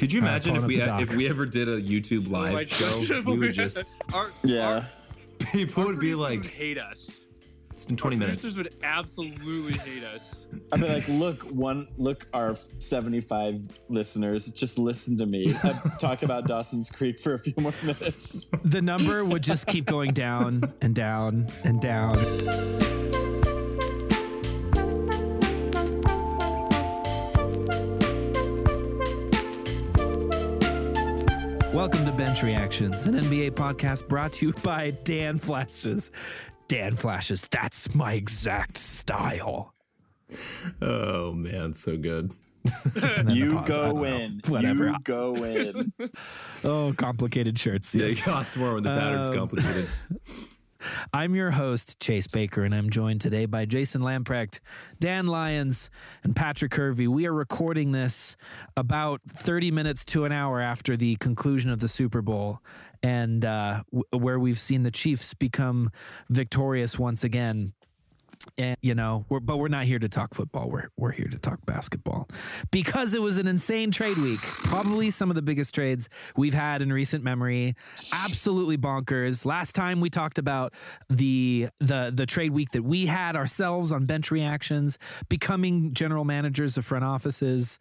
Could you All right, imagine if we up if we ever did a YouTube Oh live show? God. We would just Our- Yeah. people our would be like, would hate us. "It's been 20 Our minutes." Producers would absolutely hate us. I'd be like, look, one, look, our 75 listeners, just listen to me I talk about Dawson's Creek for a few more minutes. The number would just keep going down and down and down. Welcome to Bench Reactions, an NBA podcast brought to you by Dan Flashes. Dan Flashes, that's my exact style. Oh man, so good. And then the You go don't know. in. Whatever. You go in. Oh, complicated shirts. Yeah, Yes. it costs more when the pattern's Um, complicated. I'm your host, Chase Baker, and I'm joined today by Jason Lamprecht, Dan Lyons, and Patrick Hervey. We are recording this about 30 minutes to an hour after the conclusion of the Super Bowl, and uh, w- where we've seen the Chiefs become victorious once again. And you know, we're, but we're not here to talk football. We're we're here to talk basketball because it was an insane trade week. Probably some of the biggest trades we've had in recent memory. Absolutely bonkers. Last time we talked about the the the trade week that we had ourselves on bench reactions, becoming general managers of front offices,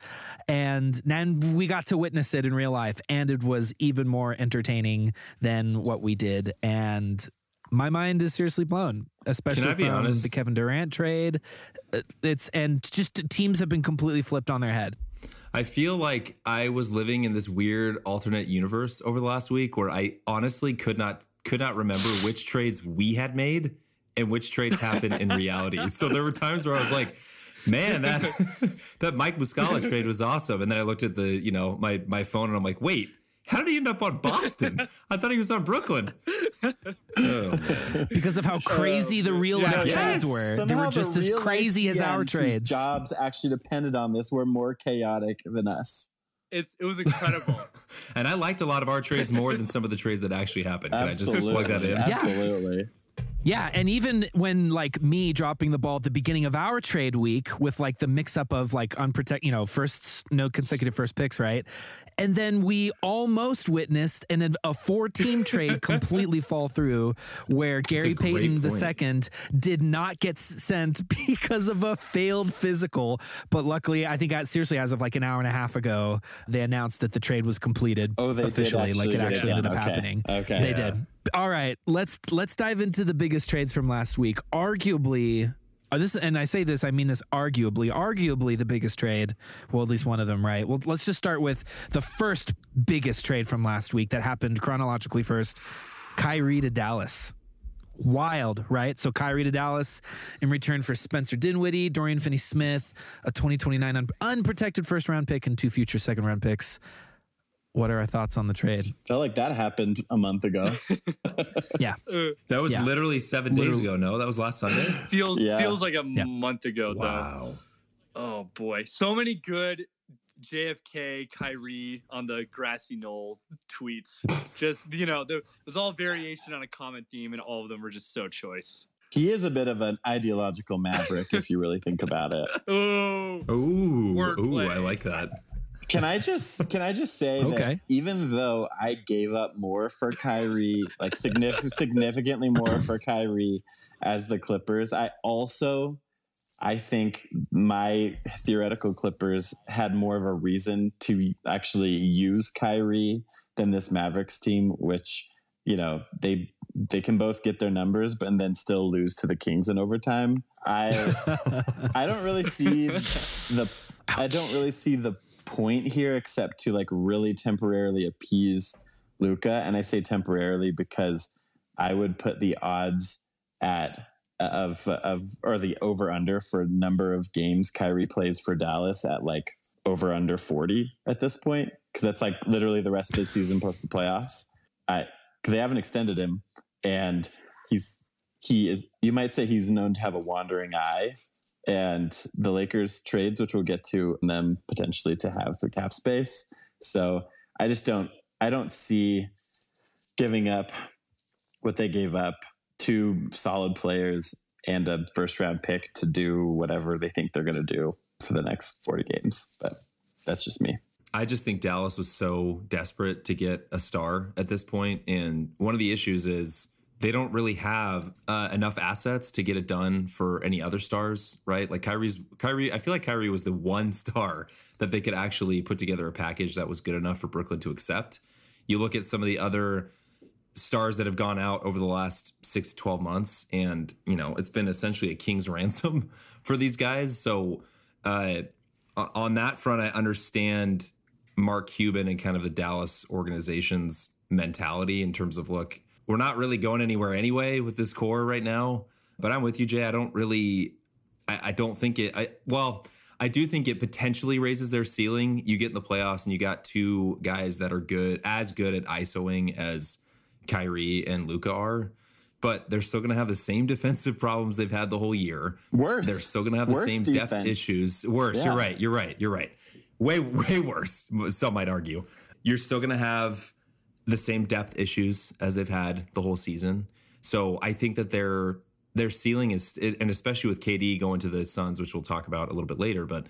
and then we got to witness it in real life, and it was even more entertaining than what we did. And my mind is seriously blown, especially Can I be from honest? the Kevin Durant trade. Uh, It's and just teams have been completely flipped on their head. I feel like I was living in this weird alternate universe over the last week where I honestly could not could not remember which trades we had made and which trades happened in reality. So there were times where I was like, man, that that Mike Muscala trade was awesome. And then I looked at the, you know, my my phone and I'm like, wait, how did he end up on Boston? I thought he was on Brooklyn. Oh, because of how crazy the uh, real Yeah. life Yes. trades were. They Somehow were the just as real life crazy as our trades. Jobs actually depended on this were more chaotic than us. It's it was incredible. And I liked a lot of our trades more than some of the trades that actually happened. Can Absolutely. I just plug that in? Absolutely. Yeah, and even when like me dropping the ball at the beginning of our trade week with like the mix up of like unprotected, you know, first no consecutive first picks, right? And then we almost witnessed an, a four team trade completely fall through where Gary Payton. II did not get sent because of a failed physical. But luckily, I think seriously, as of like an hour and a half ago, they announced that the trade was completed Oh, they officially. like it get it actually ended up Okay. happening. Okay. They Yeah. did. All right, let's let's dive into the biggest trades from last week. Arguably, uh, this and I say this, I mean this arguably, arguably the biggest trade. Well, at least one of them, right? Well, let's just start with the first biggest trade from last week that happened chronologically first. Kyrie to Dallas. Wild, right? So Kyrie to Dallas in return for Spencer Dinwiddie, Dorian Finney-Smith, a 2029 un- unprotected first round pick and two future second round picks. What are our thoughts on the trade? Felt like that happened a month ago. Yeah. That was Yeah. literally seven days ago. No, that was last Sunday. feels Yeah. feels like a Yeah. month ago though. Wow. Oh boy, so many good JFK Kyrie on the grassy knoll tweets. just you know, there was all variation on a common theme, and all of them were just so choice. he is a bit of an ideological maverick if you really think about it. Oh, Ooh, ooh, I like that. Can I just can I just say that Okay. even though I gave up more for Kyrie, like signif- significantly more for Kyrie as the Clippers, I also I think my theoretical Clippers had more of a reason to actually use Kyrie than this Mavericks team, which you know they they can both get their numbers, but and then still lose to the Kings in overtime. I I don't really see the I don't really see the point here except to like really temporarily appease Luka, and I say temporarily because I would put the odds at of of or the over under for number of games Kyrie plays for Dallas at like over under 40 at this point. Because that's like literally the rest of the season plus the playoffs. I cuz they haven't extended him. And he's he is you might say he's known to have a wandering eye and the Lakers trades which we'll get to then potentially to have the cap space. So I just don't I don't see giving up what they gave up two solid players and a first round pick to do whatever they think they're going to do for the next 40 games. But that's just me. I just think Dallas was so desperate to get a star at this point, and one of the issues is they don't really have uh, enough assets to get it done for any other stars, right? Like Kyrie's Kyrie, I feel like Kyrie was the one star that they could actually put together a package that was good enough for Brooklyn to accept. You look at some of the other stars that have gone out over the last six to 12 months, and, you know, it's been essentially a king's ransom for these guys. So, uh, on that front, I understand Mark Cuban and kind of the Dallas organization's mentality in terms of look, we're not really going anywhere anyway with this core right now. But I'm with you, Jay. I don't really, I, I don't think it. I well, I do think it potentially raises their ceiling. You get in the playoffs and you got two guys that are good, as good at ISOing as Kyrie and Luka are. But they're still going to have the same defensive problems they've had the whole year. Worse. They're still going to have the Worse same defense. depth issues. Worse. Yeah. You're right. You're right. You're right. Way, way worse. Some might argue. You're still going to have the same depth issues as they've had the whole season. So I think that their their ceiling is, and especially with KD going to the Suns, which we'll talk about a little bit later. But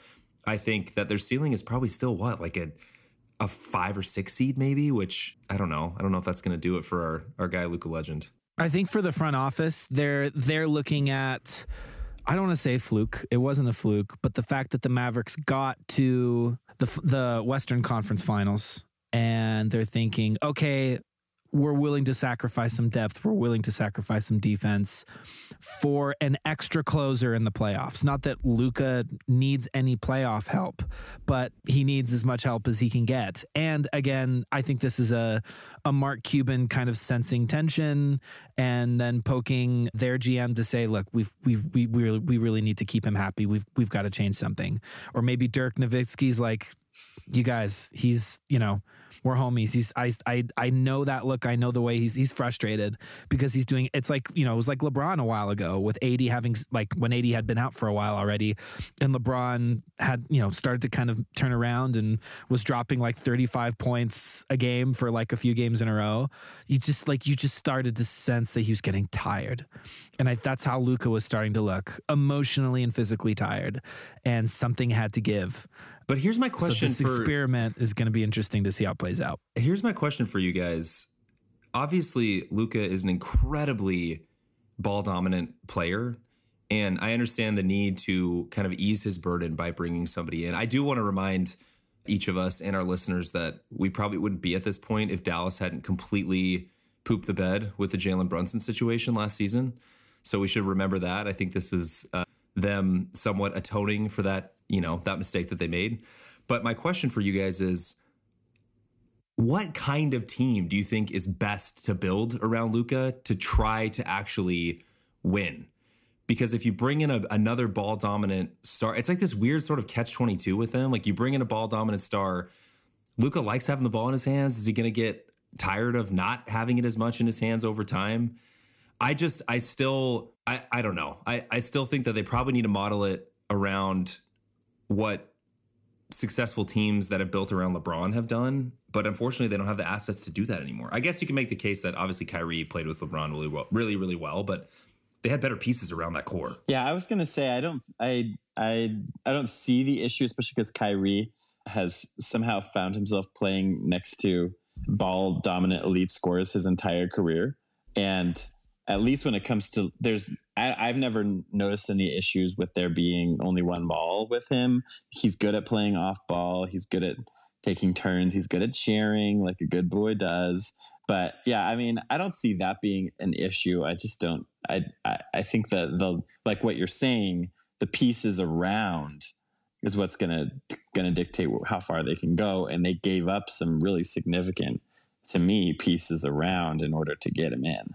I think that their ceiling is probably still what like a a five or six seed maybe. Which I don't know. I don't know if that's going to do it for our our guy Luka Legend. I think for the front office, they're they're looking at I don't want to say fluke. It wasn't a fluke, but the fact that the Mavericks got to the the Western Conference Finals and they're thinking, okay, we're willing to sacrifice some depth. We're willing to sacrifice some defense for an extra closer in the playoffs. Not that Luka needs any playoff help, but he needs as much help as he can get. And again, I think this is a a Mark Cuban kind of sensing tension and then poking their GM to say, look, we've we we we we really need to keep him happy. We've we've got to change something. Or maybe Dirk Nowitzki's like, you guys, he's you know we're homies. He's I I I know that look. I know the way he's he's frustrated because he's doing. It's like you know it was like LeBron a while ago with AD having like when AD had been out for a while already, and LeBron had you know started to kind of turn around and was dropping like thirty five points a game for like a few games in a row. You just like you just started to sense that he was getting tired, and I, that's how Luka was starting to look emotionally and physically tired, and something had to give. But here's my question so this for experiment is going to be interesting to see how it plays out. here's my question for you guys. Obviously, Luka is an incredibly ball dominant player. And I understand the need to kind of ease his burden by bringing somebody in. I do want to remind each of us and our listeners that we probably wouldn't be at this point if Dallas hadn't completely pooped the bed with the Jalen Brunson situation last season. So we should remember that. I think this is uh, them somewhat atoning for that, you know, that mistake that they made. But my question for you guys is what kind of team do you think is best to build around Luka to try to actually win? Because if you bring in a, another ball dominant star, it's like this weird sort of catch 22 with them. Like you bring in a ball dominant star, Luka likes having the ball in his hands. Is he going to get tired of not having it as much in his hands over time? I just, I still, I, I don't know. I, I still think that they probably need to model it around what successful teams that have built around LeBron have done. But unfortunately, they don't have the assets to do that anymore. I guess you can make the case that obviously Kyrie played with LeBron really well, really, really well, but they had better pieces around that core. Yeah, I was gonna say I don't I I I don't see the issue, especially because Kyrie has somehow found himself playing next to ball dominant elite scorers his entire career. And at least when it comes to there's I, I've never noticed any issues with there being only one ball with him. He's good at playing off ball. He's good at taking turns. He's good at sharing like a good boy does. But yeah, I mean, I don't see that being an issue. I just don't. I I, I think that the like what you're saying, the pieces around is what's gonna gonna dictate how far they can go. And they gave up some really significant, to me, pieces around in order to get him in.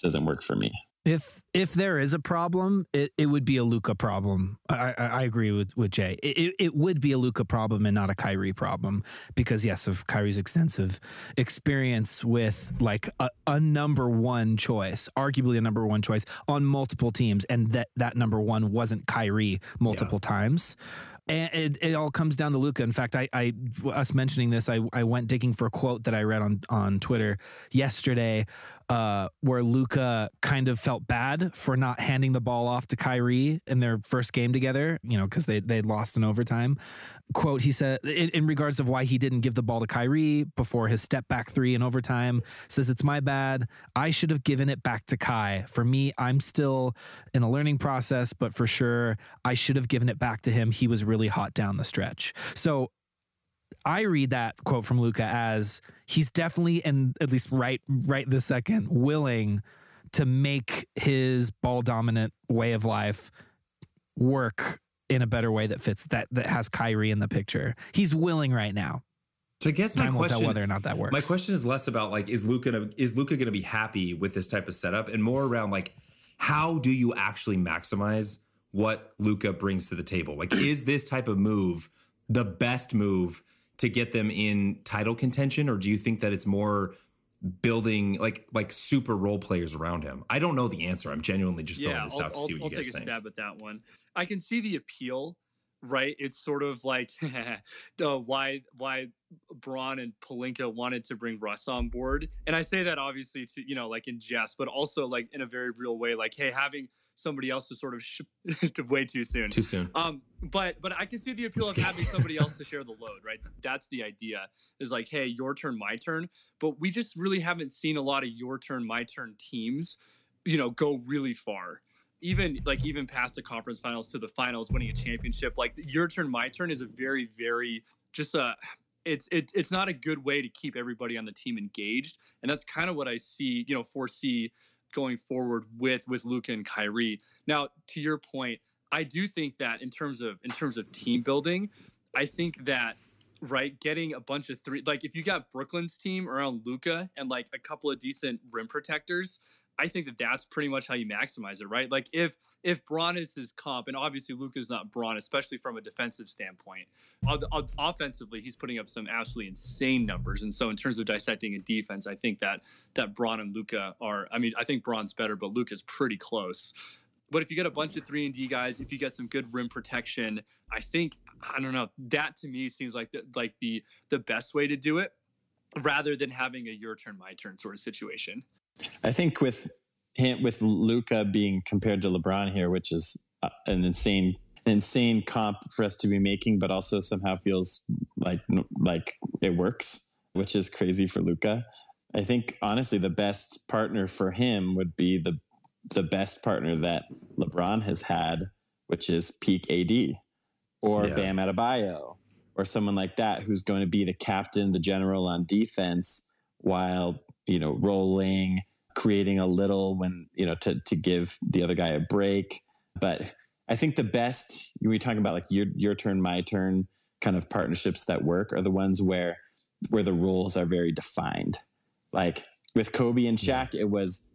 It just doesn't work for me. If if there is a problem, it, it would be a Luka problem. I, I, I agree with, with Jay. It, it, it would be a Luka problem and not a Kyrie problem because yes, of Kyrie's extensive experience with like a, a number one choice, arguably a number one choice on multiple teams, and that that number one wasn't Kyrie multiple times. And it, it all comes down to Luka. In fact, I, I us mentioning this, I, I went digging for a quote that I read on on Twitter yesterday, uh, where Luka kind of felt bad for not handing the ball off to Kyrie in their first game together. You know, because they they lost in overtime. Quote: He said in, in regards of why he didn't give the ball to Kyrie before his step back three in overtime. Says it's my bad. I should have given it back to Kai. For me, I'm still in a learning process, but for sure, I should have given it back to him. He was really hot down the stretch. So I read that quote from Luka as he's definitely and at least right right this second willing to make his ball dominant way of life work in a better way that fits that that has Kyrie in the picture. He's willing right now. So I guess my Time will question, whether or not that works. My question is less about like is Luka is Luka going to be happy with this type of setup, and more around like how do you actually maximize what Luka brings to the table? Like, is this type of move the best move to get them in title contention, or do you think that it's more building like like super role players around him? I don't know the answer. I'm genuinely just throwing yeah, this I'll, out to I'll, see what I'll you guys take a think. stab at that one. I can see the appeal, right? It's sort of like the why why Bron and Pelinka wanted to bring Russ on board, and I say that obviously to you know like in jest, but also like in a very real way. Like, hey, having somebody else to sort of sh- way too soon. Too soon. Um, but but I can see the appeal of having somebody else to share the load, right? That's the idea. Is like, hey, your turn, my turn. But we just really haven't seen a lot of your turn, my turn teams, you know, go really far. Even like even past the conference finals to the finals, winning a championship. Like your turn, my turn is a very very just a. It's it, it's not a good way to keep everybody on the team engaged, and that's kind of what I see. You know, foresee going forward with with Luka and Kyrie. Now, to your point, I do think that in terms of in terms of team building, I think that right getting a bunch of three like if you got Brooklyn's team around Luka and like a couple of decent rim protectors, I think that that's pretty much how you maximize it, right? Like if if Bron is his comp, and obviously Luka's not Bron, especially from a defensive standpoint. Offensively, he's putting up some absolutely insane numbers, and so in terms of dissecting a defense, I think that that Bron and Luka are. I mean, I think Bron's better, but Luka's pretty close. But if you get a bunch of three and D guys, if you get some good rim protection, I think I don't know. That to me seems like the, like the the best way to do it, rather than having a your turn, my turn sort of situation. I think with him, with Luka being compared to LeBron here, which is uh, an insane, insane comp for us to be making, but also somehow feels like like it works, which is crazy for Luka. I think honestly, the best partner for him would be the the best partner that LeBron has had, which is peak AD or Yeah. Bam Adebayo or someone like that who's going to be the captain, the general on defense, while you know rolling, creating a little when you know to to give the other guy a break. But I think the best when we talk about like your your turn, my turn kind of partnerships that work are the ones where where the rules are very defined. Like with Kobe and Shaq, it was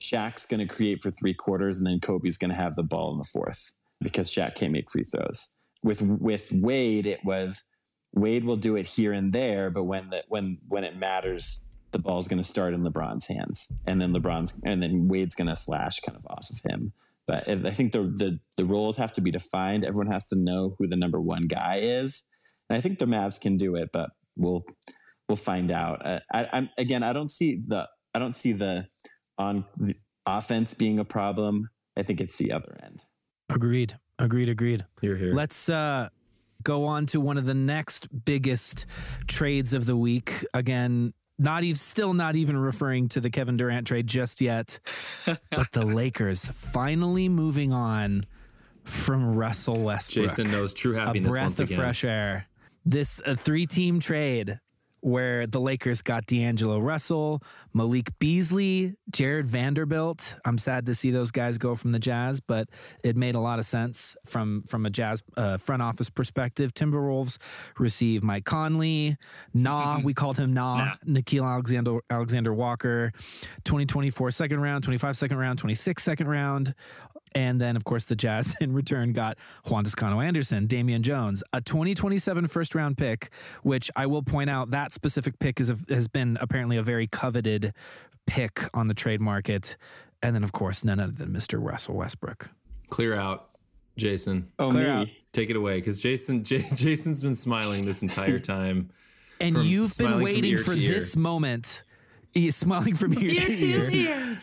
Shaq's going to create for three quarters, and then Kobe's going to have the ball in the fourth because Shaq can't make free throws. With with Wade, it was Wade will do it here and there, but when the when when it matters, the ball's going to start in LeBron's hands, and then LeBron's and then Wade's going to slash kind of off of him. But I think the, the the roles have to be defined. Everyone has to know who the number one guy is, and I think the Mavs can do it. But we'll we'll find out. Uh, I, I'm again, I don't see the I don't see the on the offense being a problem. I think it's the other end. Agreed. Agreed. Agreed. Here, here. Let's uh, go on to one of the next biggest trades of the week. Again, not even still not even referring to the Kevin Durant trade just yet, but the Lakers finally moving on from Russell Westbrook. Jason knows true happiness. a breath once of again. fresh air. This a three-team trade where the Lakers got D'Angelo Russell, Malik Beasley, Jarred Vanderbilt. I'm sad to see those guys go from the Jazz, but it made a lot of sense from from a Jazz uh, front office perspective. Timberwolves receive Mike Conley, Nah, we called him Nah, Nah. Nickeil Alexander Alexander Walker, 2024 second round, 25 second round, 26 second round. And then, of course, the Jazz in return got Juan Toscano Anderson, Damian Jones, a 2027 first round pick, which I will point out that specific pick is a, has been apparently a very coveted pick on the trade market. And then, of course, none other than Mr. Russell Westbrook. Clear out, Jason. Oh Clear me, out. take it away because Jason J- Jason's been smiling this entire time. And From you've been waiting for this moment. He's smiling from ear to ear.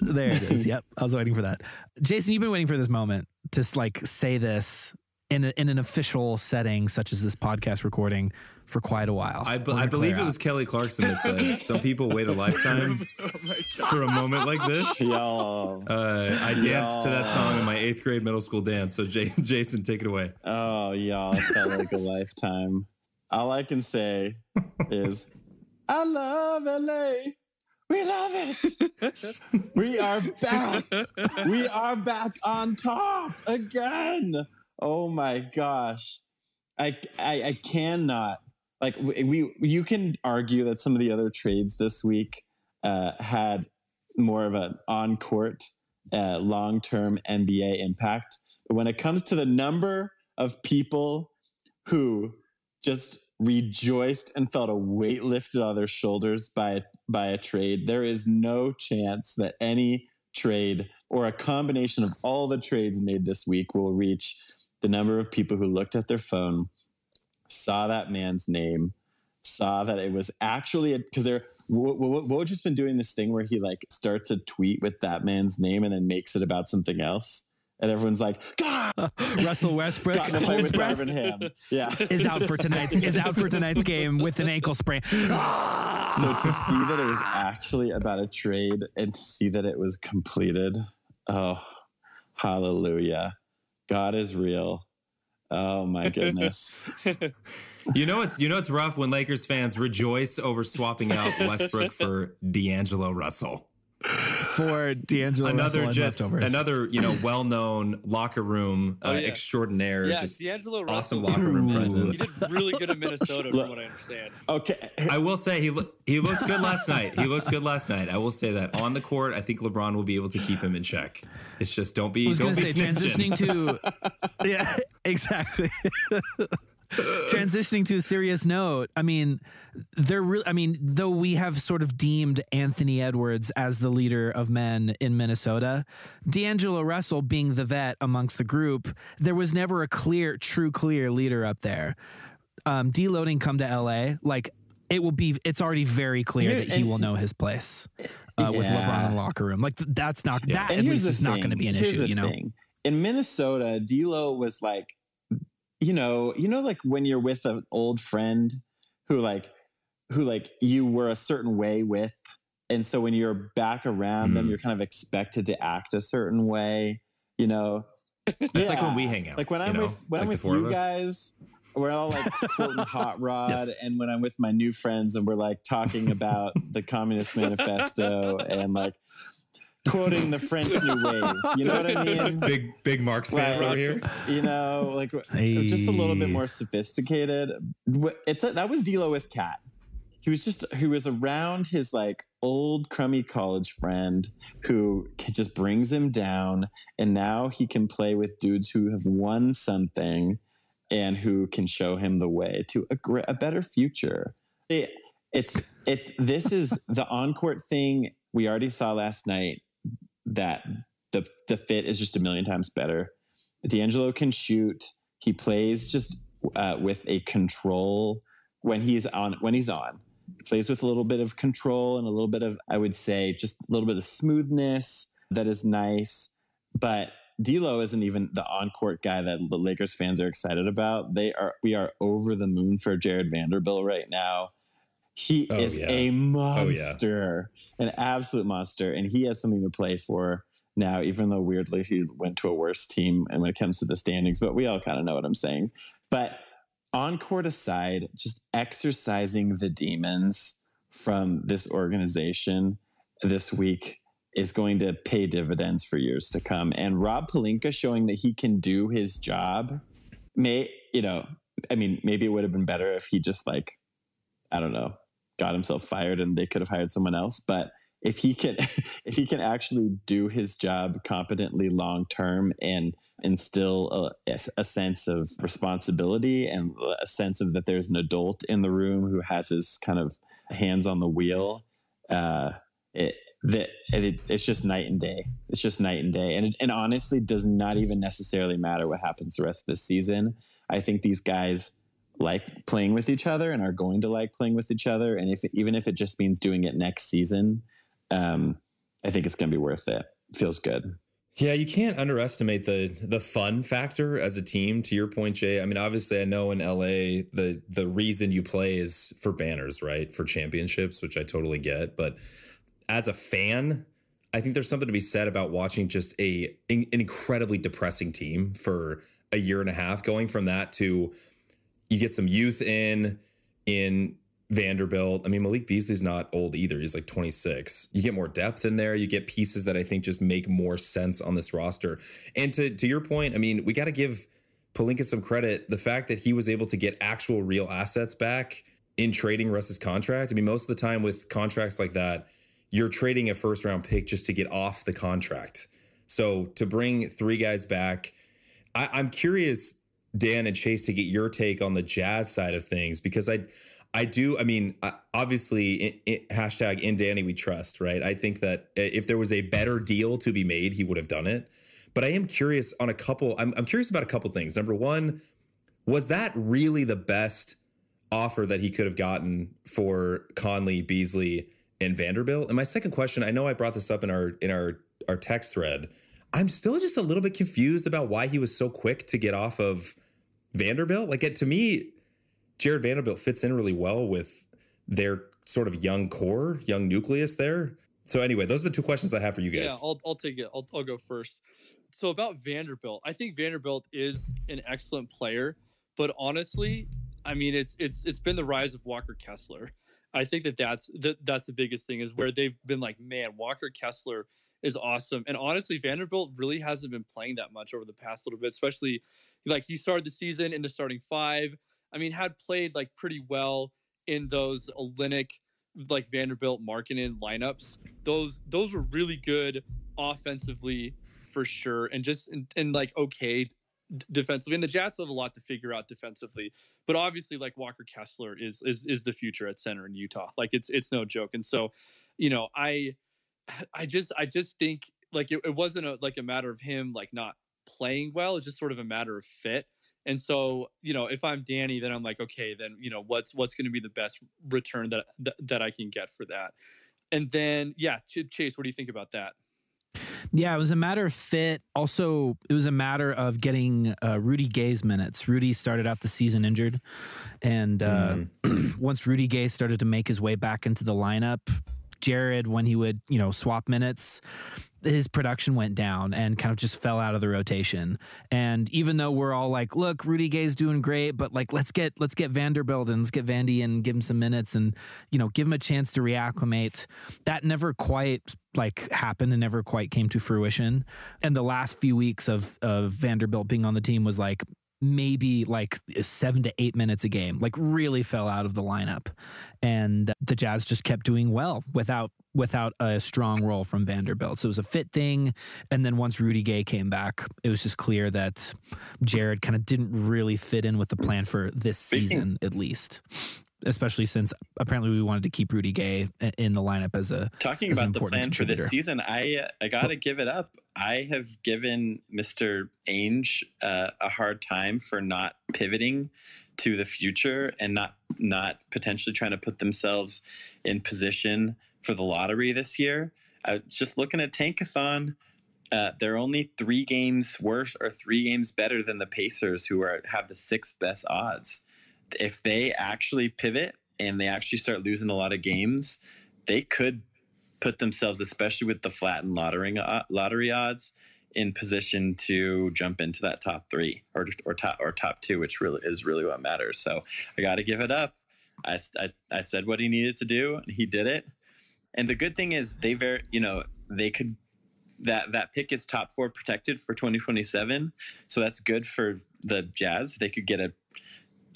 There it is. Yep, I was waiting for that. Jason, you've been waiting for this moment to like say this in a, in an official setting such as this podcast recording for quite a while. I, be- I believe it out. was Kelly Clarkson that said some people wait a lifetime for a moment like this. Y'all. Uh, I danced to that song in my eighth grade middle school dance. So J- Jason, take it away. Oh, y'all it felt like a lifetime. All I can say is, I love LA. We love it. we are back. We are back on top again. Oh my gosh. I, I, I cannot. Like, we, you can argue that some of the other trades this week uh, had more of an on court, uh, long term NBA impact. But when it comes to the number of people who just rejoiced and felt a weight lifted on their shoulders by by a trade, there is no chance that any trade or a combination of all the trades made this week will reach the number of people who looked at their phone, saw that man's name, saw that it was actually because they're Wo- Wo- Woj just been doing this thing where he like starts a tweet with that man's name and then makes it about something else, and everyone's like, "God, Russell Westbrook got in a fight with breath, Darvin Ham." Yeah. is out for tonight's is out for tonight's game with an ankle sprain. So to see that it was actually about a trade and to see that it was completed, oh, hallelujah. God is real. Oh my goodness. You know it's you know it's rough when Lakers fans rejoice over swapping out Westbrook for D'Angelo Russell. For D'Angelo another Russell just leftovers. another you know well-known locker room uh, Oh, yeah. extraordinaire Yeah, just D'Angelo awesome Russell. locker room Ooh. He presence did really good in Minnesota, from what I understand. Okay. i will say he lo- he looked good last night he looked good last night i will say that on the court i think lebron will be able to keep him in check it's just don't be I was don't going to be say snitching. transitioning to yeah exactly transitioning to a serious note i mean they're really i mean though we have sort of deemed anthony edwards as the leader of men in minnesota d'angelo russell being the vet amongst the group there was never a clear true clear leader up there. Um deloading come to la like it will be it's already very clear Here- that he and- will know his place uh, with lebron in the locker room. Like that's not that And at here's least the is not going to thing. be an Here's issue the you know? thing. In Minnesota, D'Lo was like, you know, you know, like when you're with an old friend who like, who like you were a certain way with, and so when you're back around them, Mm. you're kind of expected to act a certain way. You know, It's like when we hang out, Like when I'm know? with when Like I'm with you guys, we're all like quoting Hot Rod, Yes. and when I'm with my new friends and we're like talking about the Communist Manifesto and like quoting the French New Wave. You know what I mean? big big Marx fans Like, over here You know, like just a little bit more sophisticated. It's a, that was D'Lo with KAT. He was just he was around his like old crummy college friend who just brings him down, and now he can play with dudes who have won something and who can show him the way to a, gr- a better future. It, it's it. This is the on court thing we already saw last night. That the the fit is just a million times better. D'Angelo can shoot. He plays just uh, with a control when he's on. When he's on, he plays with a little bit of control and a little bit of, I would say, just a little bit of smoothness that is nice. But D'Lo isn't even the on-court guy that the Lakers fans are excited about. They are. We are over the moon for Jarred Vanderbilt right now. He Oh, is yeah. a oh, monster, an absolute monster, and he has something to play for now. Even though weirdly he went to a worse team, and when it comes to the standings, but we all kind of know what I'm saying. But on court aside, just exercising the demons from this organization this week is going to pay dividends for years to come. And Rob Pelinka showing that he can do his job may, you know, I mean, maybe it would have been better if he just like, I don't know, got himself fired and they could have hired someone else. But if he can, if he can actually do his job competently long term and instill a, a sense of responsibility and a sense of that there's an adult in the room who has his kind of hands on the wheel, uh, it that it, it's just night and day. It's just night and day, and it, and honestly, does not even necessarily matter what happens the rest of this season. I think these guys like playing with each other and are going to like playing with each other, and if even if it just means doing it next season, um, I think it's going to be worth it. Feels good. Yeah, you can't underestimate the the fun factor as a team. To your point, Jay. I mean, obviously, I know in LA the the reason you play is for banners, right? For championships, which I totally get. But as a fan, I think there's something to be said about watching just a an incredibly depressing team for a year and a half, going from that to you get some youth in in Vanderbilt. I mean, Malik Beasley's not old either. He's like 26. You get more depth in there. You get pieces that I think just make more sense on this roster. And to to your point, I mean, we got to give Pelinka some credit. The fact that he was able to get actual real assets back in trading Russ's contract. I mean, most of the time with contracts like that, you're trading a first round pick just to get off the contract. So to bring three guys back, I, I'm curious, Dan and Chase, to get your take on the Jazz side of things because I I do. I mean, obviously, it, it, hashtag in Danny we trust, right? I think that if there was a better deal to be made, he would have done it. But I am curious on a couple. I'm, I'm curious about a couple things. Number one, was that really the best offer that he could have gotten for Conley, Beasley, and Vanderbilt? And my second question, I know I brought this up in our in our our text thread. I'm still just a little bit confused about why he was so quick to get off of Vanderbilt. Like it, to me, Jarred Vanderbilt fits in really well with their sort of young core, young nucleus there. So anyway, those are the two questions I have for you guys. Yeah, I'll, I'll take it. I'll, I'll go first. So about Vanderbilt, I think Vanderbilt is an excellent player, but honestly, I mean, it's it's it's been the rise of Walker Kessler. I think that that's that, that's the biggest thing is where they've been like, man, Walker Kessler is awesome, and honestly, Vanderbilt really hasn't been playing that much over the past little bit, especially like he started the season in the starting five I mean, had played like pretty well in those Olynyk, like Vanderbilt, Markkanen lineups. Those those were really good offensively for sure, and just and, and like okay d- defensively. And the Jazz have a lot to figure out defensively, but obviously, like Walker Kessler is is is the future at center in Utah. Like it's it's no joke. And so, you know, I I just I just think like it, it wasn't a like a matter of him like not playing well. It's just sort of a matter of fit. And so, you know, if I'm Danny, then I'm like, okay, then you know, what's what's going to be the best return that, that that I can get for that? And then, yeah, Chase, what do you think about that? Yeah, it was a matter of fit. Also, it was a matter of getting uh, Rudy Gay's minutes. Rudy started out the season injured, and uh, mm. once Rudy Gay started to make his way back into the lineup, Jarred, when he would, you know, swap minutes, his production went down and kind of just fell out of the rotation. And even though we're all like, look, Rudy Gay's doing great, but like let's get let's get Vanderbilt and let's get Vandy and give him some minutes and you know give him a chance to reacclimate. That never quite like happened and never quite came to fruition. And the last few weeks of of Vanderbilt being on the team was like maybe like uh, seven to eight minutes a game, like really fell out of the lineup. And the Jazz just kept doing well without without a strong role from Vanderbilt. So it was a fit thing. And then once Rudy Gay came back, it was just clear that Jarred kind of didn't really fit in with the plan for this season, at least especially since apparently we wanted to keep Rudy Gay in the lineup as a talking as about the plan for this season. I I got to give it up. I have given Mister Ainge uh, a hard time for not pivoting to the future and not not potentially trying to put themselves in position for the lottery this year. I was just looking at Tankathon. Uh, they're only three games worse or three games better than the Pacers, who are have the sixth best odds if they actually pivot and they actually start losing a lot of games, they could put themselves, especially with the flattened lottery uh, lottery odds, in position to jump into that top three or or top or top two, which really is really what matters. So I got to give it up. I, I, I said what he needed to do, and he did it. And the good thing is they very you know they could that that pick is top four protected for 2027 so that's good for the jazz they could get a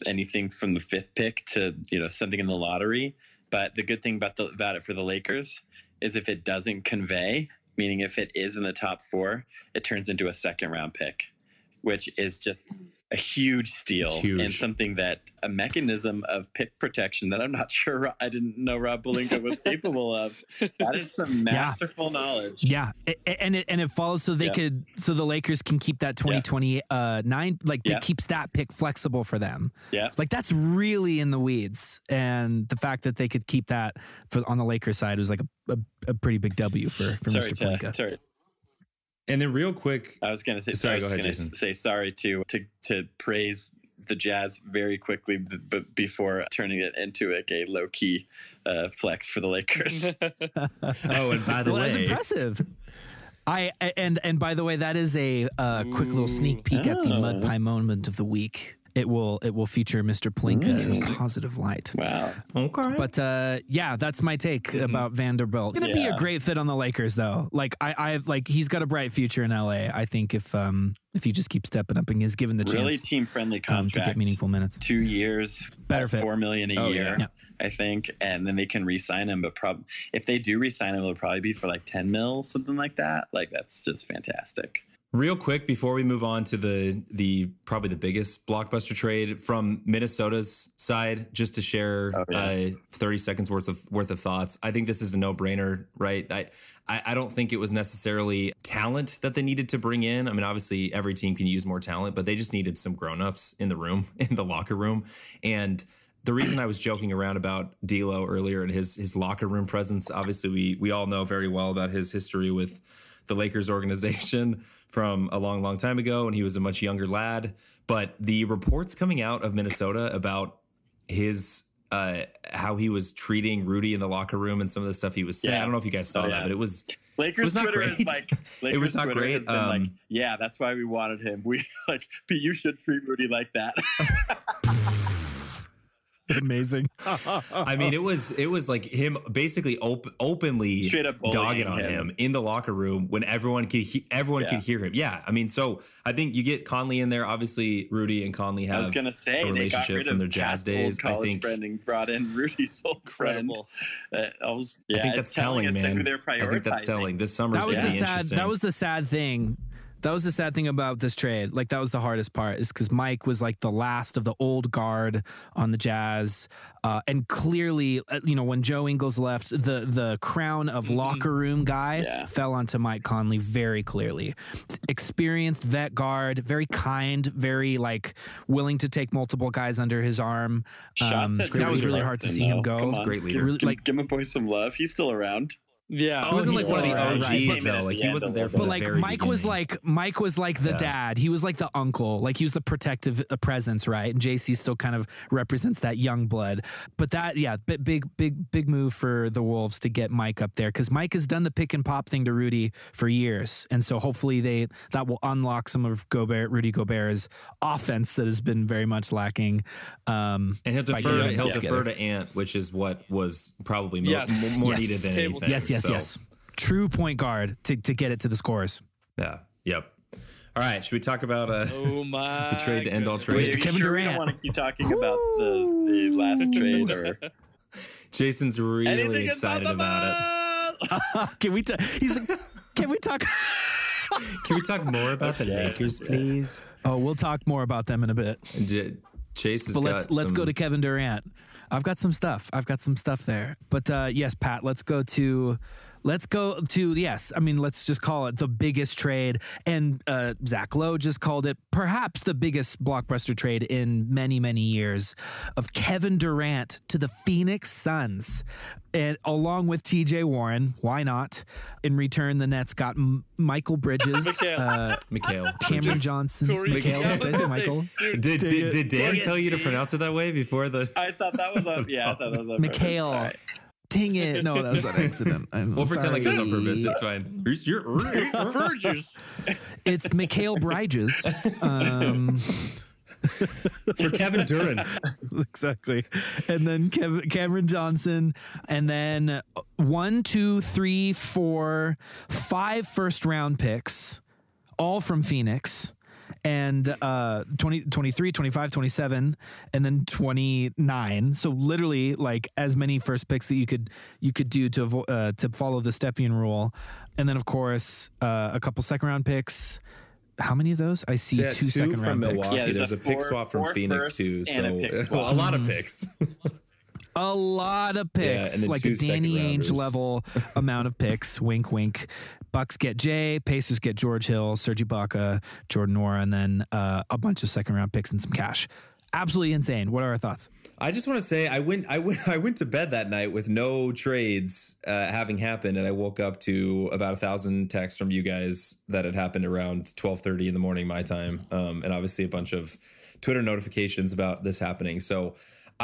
anything from the fifth pick to you know something in the lottery. But the good thing about the about it for the Lakers is if it doesn't convey, meaning if it is in the top four, it turns into a second round pick. Which is just a huge steal huge. and something that a mechanism of pick protection that I'm not sure I didn't know Rob Pelinka was capable of. That is some masterful knowledge. Yeah, A- a- and it and it follows so they Yeah. could so the Lakers can keep that 2020 uh nine like Yeah. it keeps that pick flexible for them. Yeah. Like that's really in the weeds, and the fact that they could keep that for on the Lakers side was like a, a, a pretty big W for for Sorry, Mr. to, Pelinka. sorry. And then real quick, I was going to say Sorry, sorry. I go was ahead, going to Jason. say sorry to to to praise the Jazz very quickly, but before turning it into like a low key uh, flex for the Lakers. oh, and by the well, that's way, impressive. I and and by the way, that is a uh, quick little sneak peek at the mud Oh. pie moment of the week. It will it will feature Mr. Pelinka in a positive light. wow. okay. But uh, yeah, that's my take Mm-hmm. about Vanderbilt. Gonna be a great fit on the Lakers, though. Like I, I've like he's got a bright future in LA. I think if um if he just keeps stepping up and is given the chance. Really chance team friendly um, to get meaningful minutes. Two years, Better fit. four million a Oh, year, yeah. Yeah. I think, and then they can re-sign him. But prob- if they do re-sign him, it'll probably be for like ten mil, something like that. Like that's just fantastic. Real quick before we move on to the the probably the biggest blockbuster trade from Minnesota's side, just to share Oh, yeah. uh, thirty seconds worth of worth of thoughts. I think this is a no brainer, right? I, I I don't think it was necessarily talent that they needed to bring in. I mean, obviously every team can use more talent, but they just needed some grown ups in the room, in the locker room, and. The reason I was joking around about D'Lo earlier and his his locker room presence, obviously we we all know very well about his history with the Lakers organization from a long, long time ago, and he was a much younger lad. But the reports coming out of Minnesota about his uh, how he was treating Rudy in the locker room and some of the stuff he was saying. Yeah. I don't know if you guys saw Oh, that, but it was Lakers was not Twitter is great. like It Lakers was not Twitter great. has been like, Um, yeah, that's why we wanted him. We like, but you should treat Rudy like that. Amazing. I mean, it was it was like him basically op- openly Straight up dogging on him. him. in the locker room when everyone could he- everyone Yeah. could hear him. Yeah, I mean, so I think you get Conley in there. Obviously, Rudy and Conley I was have gonna say a they got relationship rid from of their Jazz days. I college think friend and brought in Rudy's old friend. Uh, I was, yeah, I think that's telling, us man. I think that's telling. This summer that was gonna the sad interesting. that was the sad thing that was the sad thing about this trade like that was the hardest part is because mike was like the last of the old guard on the jazz uh, and clearly uh, you know when joe ingles left the the crown of locker room guy Yeah. fell onto mike conley very clearly experienced vet guard very kind very like willing to take multiple guys under his arm Um, at that was really hard to Larson, see him though. go Come on. Great leader. Give, Really, give- like- give my boy some love. He's still around. Yeah. He wasn't he's like one of the OGs right, right. though. Like he wasn't the there little from but the like very Mike was like Mike was like the Yeah. dad. He was like the uncle. Like he was the protective uh, presence, right? And JC still kind of represents that young blood. But that, yeah, bi- big, big, big move for the Wolves to get Mike up there because Mike has done the pick and pop thing to Rudy for years, and so hopefully they that will unlock some of Gobert, Rudy Gobert's offense that has been very much lacking. Um, and he'll defer. getting He'll them defer to Ant, which is what was probably mo- Yes. mo- more Yes. needed than Table- anything. yes, yes, So, yes. True point guard to to get it to the scores. Yeah. Yep. All right. Should we talk about uh, Oh my. the trade to end all trades? are Kevin sure we Durant. don't want to keep talking about the, the last trade or Jason's really anything excited about about Can we? ta- he's like, can we talk? Can we talk more about the Lakers, please? Oh, we'll talk more about them in a bit. J- Chase has But got let's let's some- go to Kevin Durant. I've got some stuff. I've got some stuff there. But uh, yes, Pat, let's go to let's go to yes. I mean, let's just call it the biggest trade. And uh, Zach Lowe just called it perhaps the biggest blockbuster trade in many many years of Kevin Durant to the Phoenix Suns. And along with TJ Warren, why not? In return, the Nets got M- Michael Bridges, Mikal. uh, Mikal. Cameron Bridges. Johnson, Who are you- Mikal. Yeah, Did I say Michael? Dude, Did, Dang did, it. did Dan Dang it. tell you to pronounce it that way before the? I thought that was on. Yeah, I thought that was on. purpose. Mikal. All right. Dang it. No, that was an accident. I'm We'll pretend like it was on purpose. It's fine. You're- you're- Burgess. It's Mikal Bridges. Um, for Kevin Durant. exactly. And then Kev- Cameron Johnson. And then one, two, three, four, five first round picks, all from Phoenix. And uh 20, 23, 25, 27, and then 29. So literally like as many first picks that you could you could do to avo- uh, to follow the Stepien rule. And then of course uh, a couple second round picks, how many of those? I see Yeah, two two second from round picks. Yeah, there's there's a a pick swap from Phoenix too. and a So well, a lot of Mhm. picks. A lot of picks, and then like a Danny second Ainge level amount of picks. Wink, wink. Bucks get Jay, Pacers get George Hill, Serge Ibaka, Jordan Nwora, and then uh, a bunch of second round picks and some cash. Absolutely insane. What are our thoughts? I just want to say I went I went I went to bed that night with no trades uh, having happened, and I woke up to about a thousand texts from you guys that had happened around twelve thirty in the morning my time, um, and obviously a bunch of Twitter notifications about this happening. So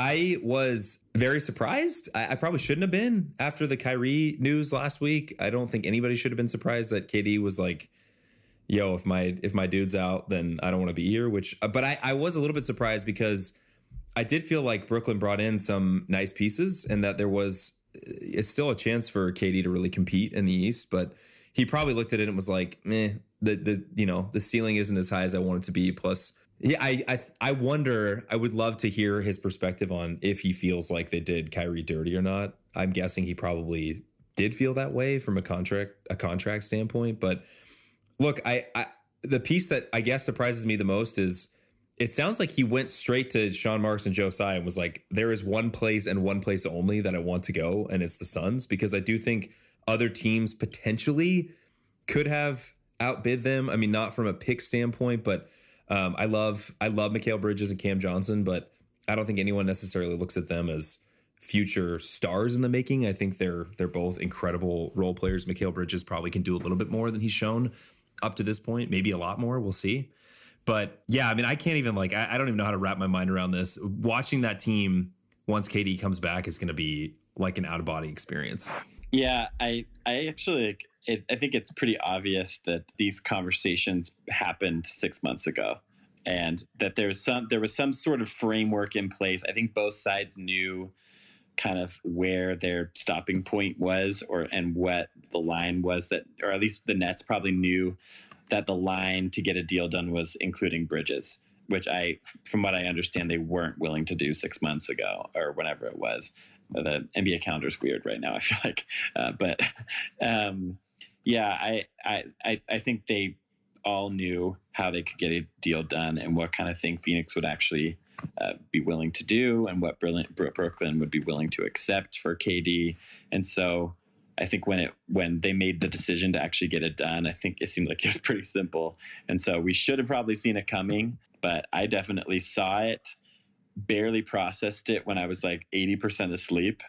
I was very surprised. I, I probably shouldn't have been after the Kyrie news last week. I don't think anybody should have been surprised that KD was like yo, if my if my dude's out, then I don't want to be here. Which, uh, but I I was a little bit surprised because I did feel like Brooklyn brought in some nice pieces and that there was uh, it's still a chance for KD to really compete in the East. But he probably looked at it and was like, meh, the the you know the ceiling isn't as high as I want it to be. Plus. Yeah, I, I I wonder. I would love to hear his perspective on if he feels like they did Kyrie dirty or not. I'm guessing he probably did feel that way from a contract a contract standpoint, but look, I, I the piece that I guess surprises me the most is it sounds like he went straight to Sean Marks and Joe Tsai and was like, there is one place and one place only that I want to go, and it's the Suns, because I do think other teams potentially could have outbid them. I mean, not from a pick standpoint, but um, I love I love Mikal Bridges and Cam Johnson, but I don't think anyone necessarily looks at them as future stars in the making. I think they're they're both incredible role players. Mikal Bridges probably can do a little bit more than he's shown up to this point, maybe a lot more. We'll see. But yeah, I mean, I can't even like I, I don't even know how to wrap my mind around this. Watching that team once KD comes back is going to be like an out of body experience. Yeah, I I actually it, I think it's pretty obvious that these conversations happened six months ago, and that there's some there was some sort of framework in place. I think both sides knew kind of where their stopping point was, or and what the line was that, or at least the Nets probably knew that the line to get a deal done was including Bridges, which I, from what I understand, they weren't willing to do six months ago or whenever it was the NBA calendar is weird right now. I feel like, uh, but um, yeah, I, I I think they all knew how they could get a deal done and what kind of thing Phoenix would actually uh, be willing to do and what Brooklyn would be willing to accept for KD. And so I think when it when they made the decision to actually get it done, I think it seemed like it was pretty simple. And so we should have probably seen it coming, but I definitely saw it barely processed it when I was like 80% asleep.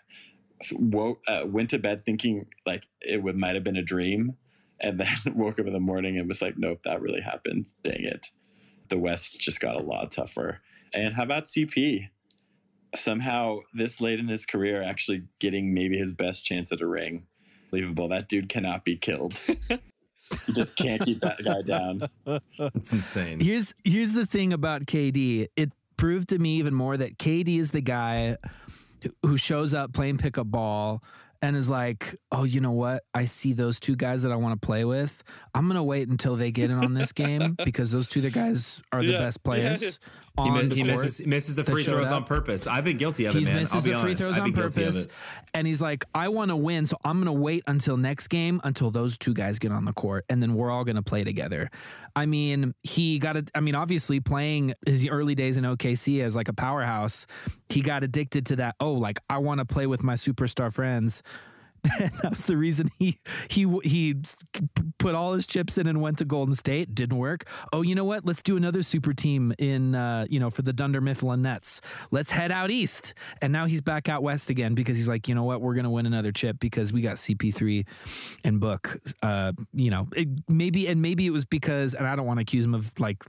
Woke, uh, went to bed thinking like it would might have been a dream, and then woke up in the morning and was like, nope, that really happened. Dang it. The West just got a lot tougher. And how about CP? Somehow, this late in his career, actually getting maybe his best chance at a ring. Believable. That dude cannot be killed. you just can't keep that guy down. It's insane. Here's here's the thing about KD. It proved to me even more that KD is the guy who shows up playing pickup ball and is like, "Oh, you know what? I see those two guys that I want to play with. I'm gonna wait until they get in on this game because those two the guys are the Yeah, best yeah, players He, on mi- the he court." misses, misses the free throws on purpose. I've been guilty of He it, man. I'll misses be the free honest. throws I've on been guilty of purpose, and he's like, "I want to win, so I'm going to wait until next game until those two guys get on the court, and then we're all going to play together." I mean, he got it. I mean, obviously, playing his early days in OKC as like a powerhouse, he got addicted to that. Oh, like I want to play with my superstar friends. that was the reason he he he put all his chips in and went to Golden State. Didn't work. Oh, you know what? Let's do another super team in uh, you know for the Dunder Mifflin Nets. Let's head out east. And now he's back out west again because he's like, you know what? We're gonna win another chip because we got CP3 and Book. Uh, you know, it, maybe and maybe it was because, and I don't want to accuse him of like,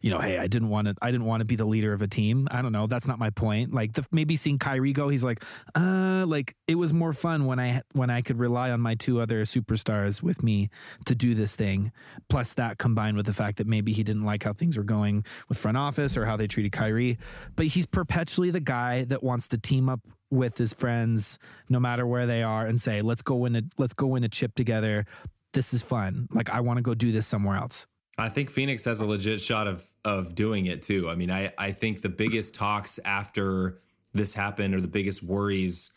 you know, hey, I didn't want to, I didn't want to be the leader of a team. I don't know. That's not my point. Like the, maybe seeing Kyrie go, he's like, uh, like it was more fun when I when I could rely on my two other superstars with me to do this thing. Plus that combined with the fact that maybe he didn't like how things were going with front office or how they treated Kyrie. But he's perpetually the guy that wants to team up with his friends, no matter where they are, and say, "Let's go win a let's go win a chip together. This is fun. Like I want to go do this somewhere else." I think Phoenix has a legit shot of of doing it too. I mean, I I think the biggest talks after this happened or the biggest worries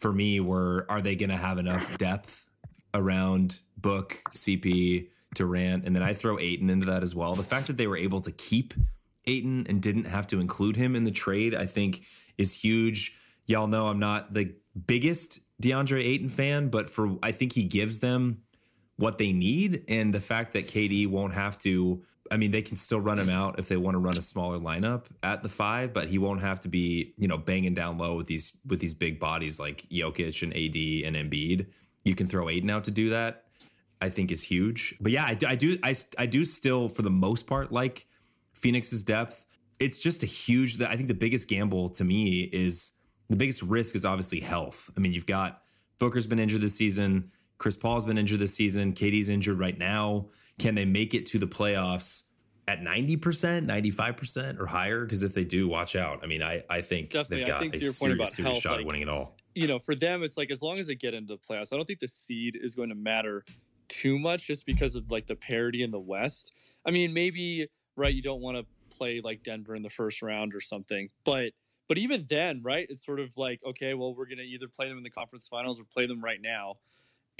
for me were are they going to have enough depth around Book, CP, Durant, and then I throw Ayton into that as well. The fact that they were able to keep Ayton and didn't have to include him in the trade, I think, is huge. Y'all know I'm not the biggest DeAndre Ayton fan, but for I think he gives them what they need, and the fact that KD won't have to. I mean, they can still run him out if they want to run a smaller lineup at the five, but he won't have to be, you know, banging down low with these with these big bodies like Jokic and AD and Embiid. You can throw Ayton out to do that. I think is huge. But yeah, I, I do I, I do still for the most part like Phoenix's depth. It's just a huge I think the biggest gamble to me is the biggest risk is obviously health. I mean, you've got Booker's been injured this season, Chris Paul's been injured this season, KD's injured right now. Can they make it to the playoffs at 90%, 95% or higher? Because if they do, watch out. I mean, I, I think Definitely. they've got I think a to your serious, point about serious health, shot like, at winning it all. you know, for them, it's like as long as they get into the playoffs, I don't think the seed is going to matter too much just because of like the parity in the West. I mean, maybe right, you don't want to play like Denver in the first round or something, but but even then, right, it's sort of like okay, well, we're gonna either play them in the conference finals or play them right now,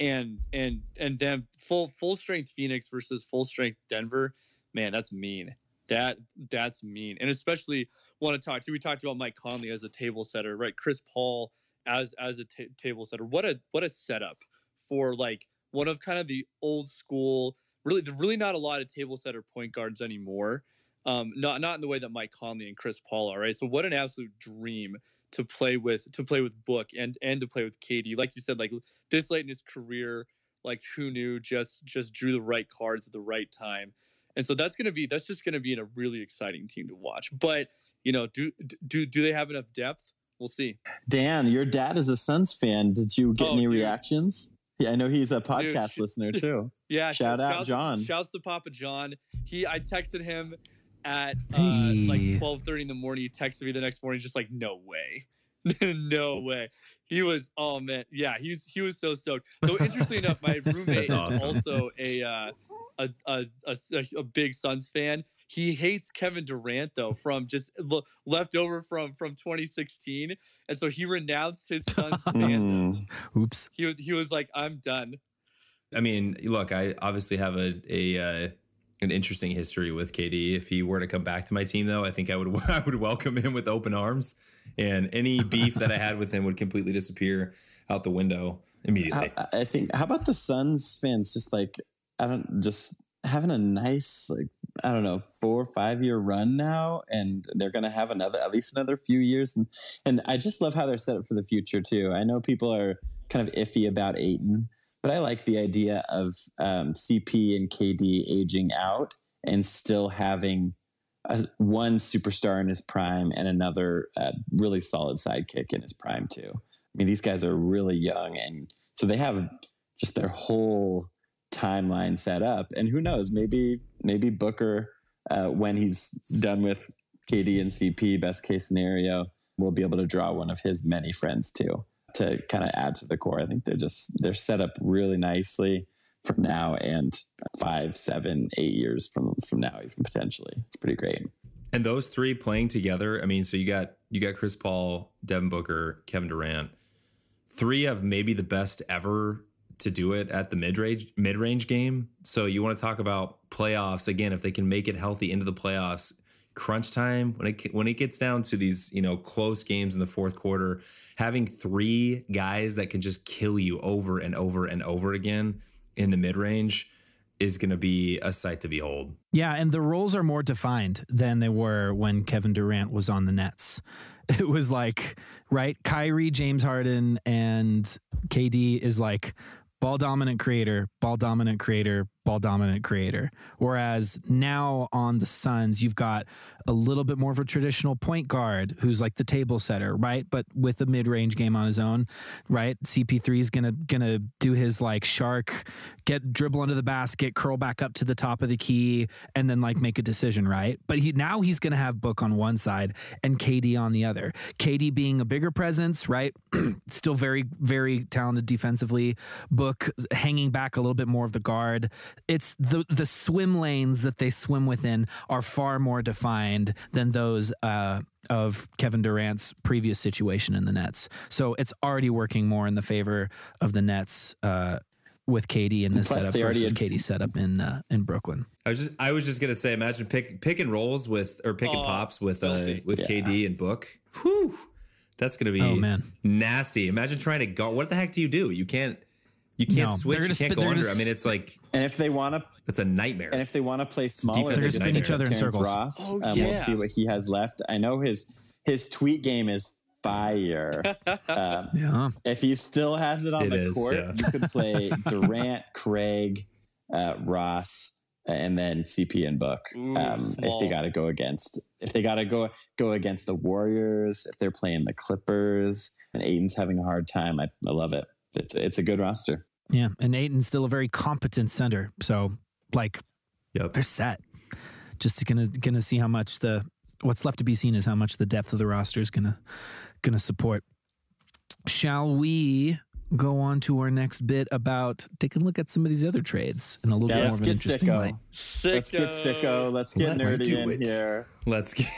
and and and then full full strength Phoenix versus full strength Denver, man, that's mean. That that's mean, and especially want to talk to. We talked about Mike Conley as a table setter, right? Chris Paul as as a table setter. What a what a setup for like one of kind of the old school. Really, there's really not a lot of table setter point guards anymore. Um, not not in the way that Mike Conley and Chris Paul are, right? So what an absolute dream to play with to play with Book and and to play with KD. Like you said, like this late in his career, like who knew? Just just drew the right cards at the right time. And so that's gonna be that's just gonna be in a really exciting team to watch. But you know, do do do they have enough depth? We'll see. Dan, your dad is a Suns fan. Did you get Oh, any dude. reactions? Yeah, I know he's a podcast sh- listener too. Yeah, Shout out, shouts- John. Shouts to Papa John. He, I texted him at uh, Hey. like twelve thirty in the morning. He texted me the next morning, just like, no way, no way. He was, oh man, yeah, he's he was so stoked. So interestingly enough, my roommate is awesome. also a, uh, a, a a a big Suns fan. He hates Kevin Durant though, from just l- left over from from 2016, and so he renounced his Suns fans. Oops. He was- he was like, I'm done. I mean, look, I obviously have a a uh, an interesting history with KD. If he were to come back to my team, though, I think I would I would welcome him with open arms, and any beef that I had with him would completely disappear out the window immediately. I, I think. How about the Suns fans? Just like I don't just having a nice like I don't know four or five year run now, and they're gonna have another at least another few years, and and I just love how they're set up for the future too. I know people are kind of iffy about Ayton, but I like the idea of um, CP and KD aging out and still having. A, one superstar in his prime and another uh, really solid sidekick in his prime too. I mean, these guys are really young, and so they have just their whole timeline set up. And who knows? Maybe maybe Booker, uh, when he's done with KD and CP, best case scenario, will be able to draw one of his many friends too to kind of add to the core. I think they're just they're set up really nicely for now and five, seven, eight years from from now, even potentially. It's pretty great. And those three playing together, I mean, so you got you got Chris Paul, Devin Booker, Kevin Durant, three of maybe the best ever to do it at the mid range mid range game. So you want to talk about playoffs again? If they can make it healthy into the playoffs, crunch time when it when it gets down to these you know close games in the fourth quarter, having three guys that can just kill you over and over and over again in the mid range is going to be a sight to behold. Yeah, and the roles are more defined than they were when Kevin Durant was on the Nets. It was like, right, Kyrie, James Harden, and KD is like ball dominant creator, ball dominant creator, ball dominant creator. Whereas now on the Suns, you've got a little bit more of a traditional point guard who's like the table setter, right? But with a mid range game on his own, right? CP3 is gonna gonna do his like shark, get dribble under the basket, curl back up to the top of the key, and then like make a decision, right? But he now he's gonna have Book on one side and KD on the other. KD being a bigger presence, right? Still very very talented defensively. Book hanging back a little bit more of the guard. It's the the swim lanes that they swim within are far more defined than those uh, of Kevin Durant's previous situation in the Nets. So it's already working more in the favor of the Nets. Uh, with KD in this Plus, setup they already versus had- KD setup in uh, in Brooklyn. I was just I was just gonna say, imagine pick pick and rolls with or pick and Oh, pops with uh with Yeah. KD and Book. Whew, that's gonna be Oh, man. nasty. Imagine trying to go. What the heck do you do? You can't you can't No, switch. You can't spit- go under. gonna I mean, it's like And if they want to, that's a nightmare. and if they want to play smaller, They're they gonna just spin each other in Terrence circles. Ross. Oh, um, We'll see what he has left. I know his his tweet game is fire. um, Yeah, if he still has it on It the is, court, yeah. you could play Durant, Craig, uh, Ross, and then CP and Book. Ooh, um, if they got to go against, if they got to go go against the Warriors, if they're playing the Clippers, and Ayton's having a hard time, I, I love it. It's it's a good roster. yeah, and Ayton's still a very competent center. So like yep. they're set. Just gonna gonna see how much the what's left to be seen is how much the depth of the roster is gonna gonna support. Shall we go on to our next bit about taking a look at some of these other trades in a little Yeah, bit more of an interesting sicko. light? Sicko. Let's get sicko. Let's get Let's nerdy in it. here. Let's get.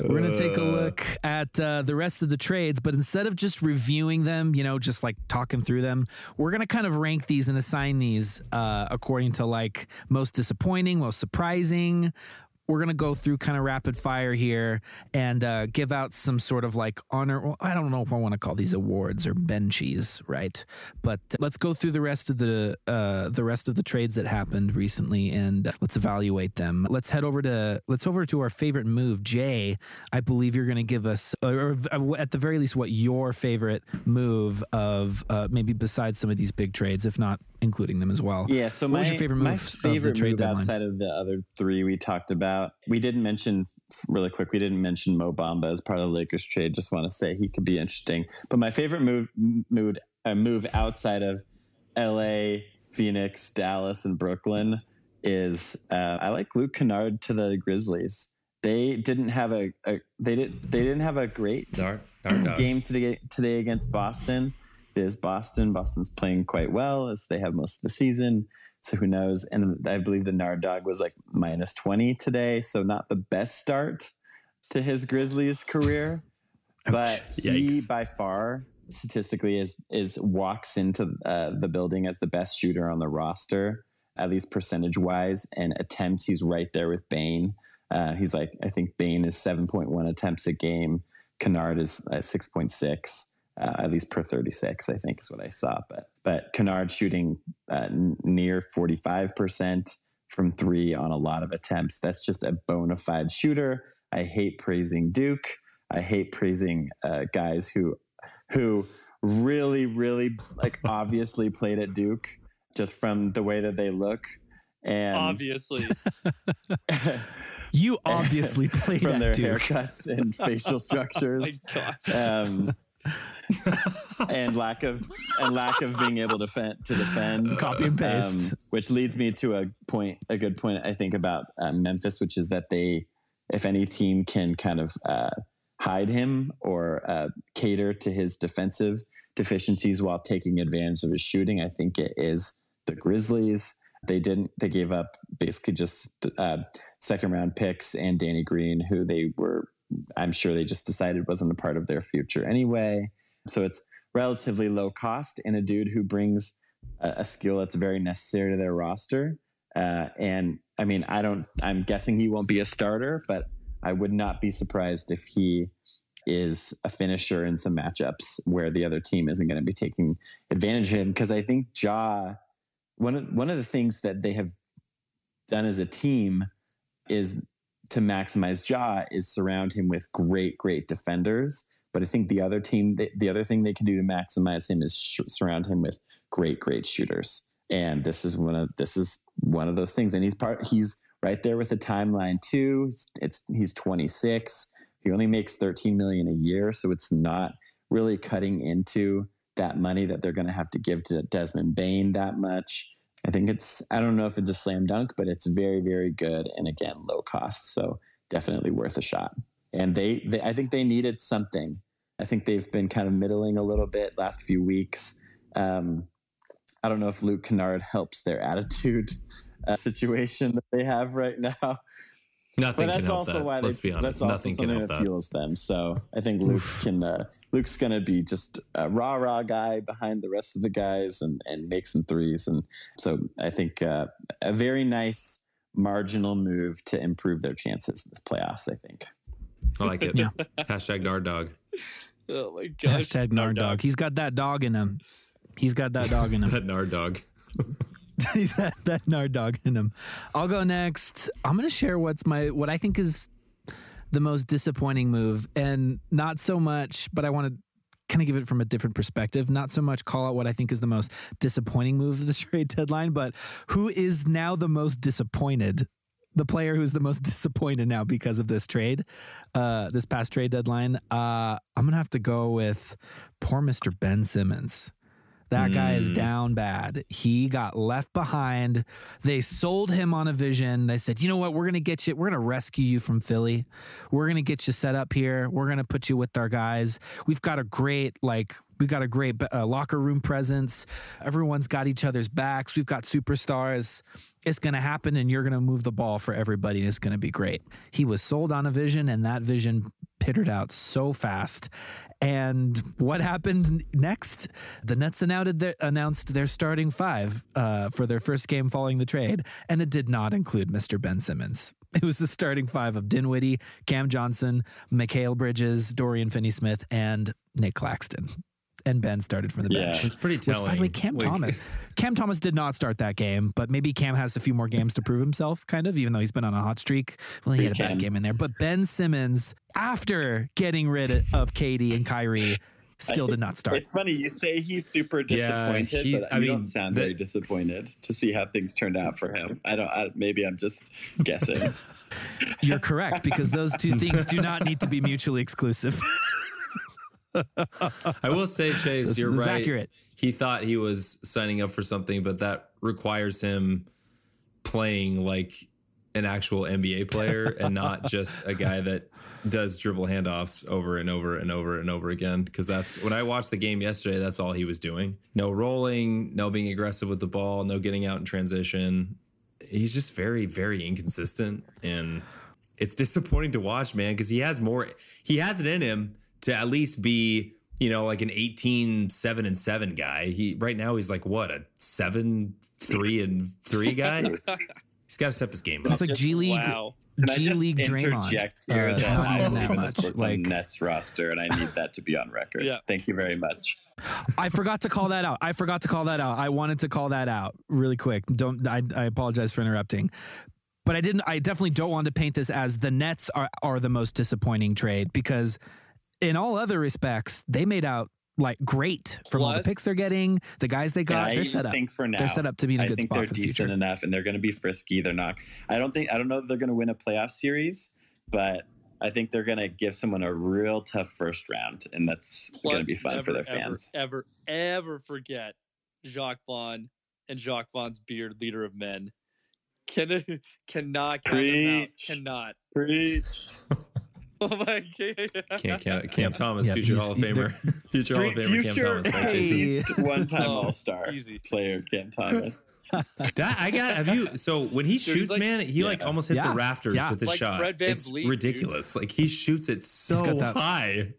We're going to take a Uh, look at uh, the rest of the trades, but instead of just reviewing them, you know, just like talking through them, we're going to kind of rank these and assign these uh, according to like most disappointing, most surprising. We're going to go through kind of rapid fire here and uh, give out some sort of like honor. Well, I don't know if I want to call these awards or benchies, right? But let's go through the rest of the uh, the rest of the trades that happened recently and let's evaluate them. Let's head over to let's over to our favorite move, Jay. I believe you're going to give us, or uh, at the very least, what your favorite move of uh, maybe besides some of these big trades, if not including them as well. Yeah. So What my favorite my move the favorite trade move outside of the other three we talked about, we didn't mention really quick. We didn't mention Mo Bamba as part of the Lakers trade. Just want to say he could be interesting. But my favorite move mood uh, move outside of L.A., Phoenix, Dallas, and Brooklyn is uh, I like Luke Kennard to the Grizzlies. They didn't have a, a they didn't they didn't have a great Dark, dark, dark. game today today against Boston. It is Boston. Boston's playing quite well as they have most of the season. So who knows? And I believe the Nard dog was like minus 20 today. So not the best start to his Grizzlies career. But he by far statistically is is walks into uh, the building as the best shooter on the roster, at least percentage wise, and attempts. He's right there with Bane. Uh, he's like I think Bane is seven point one attempts a game. Kennard is uh, six point six, uh, at least per thirty six. I think is what I saw. But but Kennard shooting uh, near forty five percent from three on a lot of attempts. That's just a bona fide shooter. I hate praising Duke. I hate praising uh, guys who who really really like obviously played at Duke just from the way that they look and Obviously. You obviously played from their that Duke. haircuts and facial My structures God. um, and lack of and lack of being able to defend to defend Copy and paste. um, which leads me to a point a good point I think about uh, Memphis which is that they if any team can kind of uh, hide him or uh, cater to his defensive deficiencies while taking advantage of his shooting I think it is the Grizzlies they didn't they gave up basically just uh, second round picks and Danny Green who they were I'm sure they just decided wasn't a part of their future anyway. So it's relatively low cost and a dude who brings a, a skill that's very necessary to their roster. Uh, and I mean, I don't, I'm guessing he won't be a starter, but I would not be surprised if he is a finisher in some matchups where the other team isn't going to be taking advantage of him. Cause I think Ja, one of, one of the things that they have done as a team is to maximize Ja is surround him with great, great defenders. But I think the other team, the, the other thing they can do to maximize him is sh- surround him with great, great shooters. And this is one of this is one of those things. And he's part. He's right there with the timeline too. It's, it's he's 26. He only makes 13 million a year, so it's not really cutting into that money that they're going to have to give to Desmond Bane that much. I think it's I don't know if it's a slam dunk, but it's very very good and again low cost, so definitely worth a shot. And they, they I think they needed something. I think they've been kind of middling a little bit last few weeks. Um, I don't know if Luke Kennard helps their attitude uh, situation that they have right now. Nothing But can that's help also that. why they, Let's be honest. that's also Nothing can something that that. fuels them. So I think Luke can. Uh, Luke's gonna be just a rah rah guy behind the rest of the guys and and make some threes. And so I think uh, a very nice marginal move to improve their chances in this playoffs. I think. I like it. Yeah. Hashtag Nard Dog. Oh my gosh. Hashtag Nard dog. He's got that dog in him. He's got that dog in him. That Nard Dog. He's got that Nard dog in him. I'll go next. I'm gonna share what's my what I think is the most disappointing move, and not so much, but I want to kind of give it from a different perspective. Not so much call out what I think is the most disappointing move of the trade deadline, but who is now the most disappointed. The player who's the most disappointed now because of this trade, uh, this past trade deadline. Uh, I'm gonna have to go with poor Mr. Ben Simmons. That guy is Mm. down bad. He got left behind. They sold him on a vision. They said, you know what? We're going to get you, we're going to rescue you from Philly. We're going to get you set up here. We're going to put you with our guys. We've got a great, like, we've got a great uh, locker room presence. Everyone's got each other's backs. We've got superstars. It's going to happen, and you're going to move the ball for everybody, and it's going to be great. He was sold on a vision, and that vision pittered out so fast. And what happened next? The Nets announced their, announced their starting five uh, for their first game following the trade, and it did not include Mr. Ben Simmons. It was the starting five of Dinwiddie, Cam Johnson, Mikal Bridges, Dorian Finney-Smith, and Nick Claxton. And Ben started from the Yeah. bench. It's pretty Which, telling. by the way, Cam Like- Thomas, Cam Thomas did not start that game, but maybe Cam has a few more games to prove himself, kind of, even though he's been on a hot streak. Well, he had a Free bad game in there. But Ben Simmons, after getting rid of KD and Kyrie, still did not start. It's funny you say he's super Yeah, disappointed, he's- but I you mean, don't sound the- very disappointed to see how things turned out for him. I don't. I, maybe I'm just guessing. You're correct because those two things do not need to be mutually exclusive. I will say, Chase, This- you're this right. accurate. He thought he was signing up for something, but that requires him playing like an actual NBA player and not just a guy that does dribble handoffs over and over and over and over again. Because that's when I watched the game yesterday, that's all he was doing. No rolling, no being aggressive with the ball, no getting out in transition. He's just very, very inconsistent. And it's disappointing to watch, man, because he has more, he has it in him to at least be, you know, like an 18, 7 and 7 guy. He right now he's like what, a 7, 3 and 3 guy? he's got to step his game up. It's like Just- G League, Wow. Can I G just League Draymond. interject here uh, that not I even believe that in this much. Brooklyn Like, Nets roster, and I need that to be on record. Yeah. Thank you very much. I forgot to call that out. I forgot to call that out. I wanted to call that out really quick. Don't I, I apologize for interrupting. But I didn't I definitely don't want to paint this as the Nets are, are the most disappointing trade because in all other respects, they made out like great from all the picks they're getting, the guys they got, I they're set up. think for now, They're set up to be in a I good think spot they're for the decent future. enough, and they're going to be frisky. They're not. I don't think. I don't know if they're going to win a playoff series, but I think they're going to give someone a real tough first round, and that's going to be fun for their fans. Ever, ever, ever forget Jacque Vaughn and Jacque Vaughn's beard, leader of men. Can cannot count them out. Preach. Cannot. Preach. Oh my god. Can't count Cam Thomas, Yeah, future Hall of Famer, future Hall of Famer Cam Thomas. right, Hey. Jason? least one-time oh, All-Star easy. player Cam Thomas. That I got. Have you? So when he he's shoots, like- man, he like almost hits Yeah. the rafters Yeah. with his Like shot. Fred it's VanVleet, dude. ridiculous. Like he shoots it so got that- high.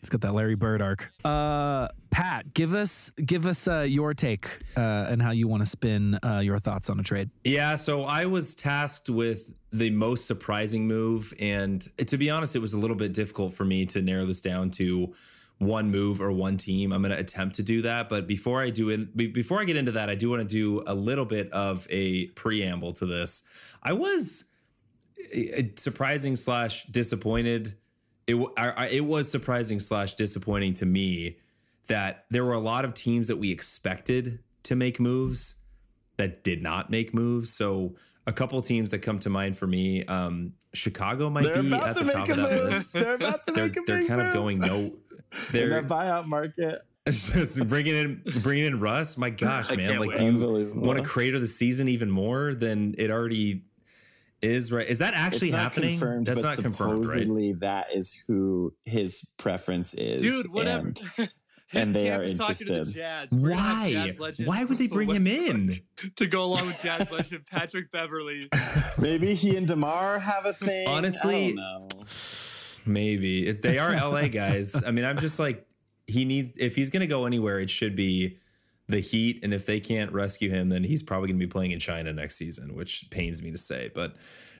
He's got that Larry Bird arc. Uh, Pat, give us give us uh, your take uh, and how you want to spin uh, your thoughts on a trade. Yeah, so I was tasked with the most surprising move, and to be honest, it was a little bit difficult for me to narrow this down to one move or one team. I'm going to attempt to do that, but before I do it, before I get into that, I do want to do a little bit of a preamble to this. I was uh, surprising slash disappointed. It w- I- I- it was surprising slash disappointing to me that there were a lot of teams that we expected to make moves that did not make moves. So a couple of teams that come to mind for me, um, Chicago might They're be at to the top of that move. list. They're about to They're make a they're big kind of going no. in They're that buyout market. bringing in bringing in Russ. My gosh, man! Like, wait. do you want to crater the season even more than it already is? Right? Is that actually it's not happening? confirmed, That's but not confirmed, right? supposedly that is who his preference is. Dude, whatever. and And they are is talking to the interested. Jazz. We're Why? Jazz legend Why would they bring him in? to go along with Jazz legend Patrick Beverley? Maybe he and Demar have a thing. Honestly- I don't know. Maybe If they are LA guys. I mean, I'm just like he needs if he's gonna go anywhere, it should be the Heat, and if they can't rescue him, then he's probably gonna be playing in China next season, which pains me to say. But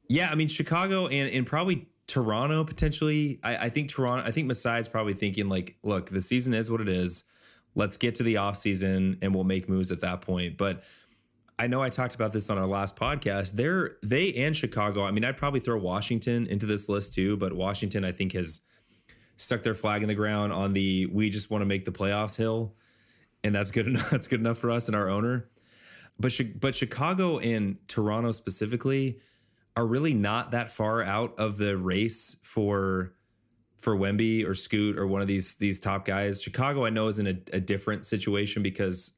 yeah, I mean Chicago and and probably Toronto potentially. I, I think Toronto. I think Masai's probably thinking like, look, the season is what it is. Let's get to the off season and we'll make moves at that point. But I know I talked about this on our last podcast. They're they and Chicago. I mean, I'd probably throw Washington into this list too, but Washington I think has stuck their flag in the ground on the we just want to make the playoffs hill, and that's good enough. That's good enough for us and our owner. But but Chicago and Toronto specifically are really not that far out of the race for for Wemby or Scoot or one of these these top guys. Chicago I know is in a, a different situation because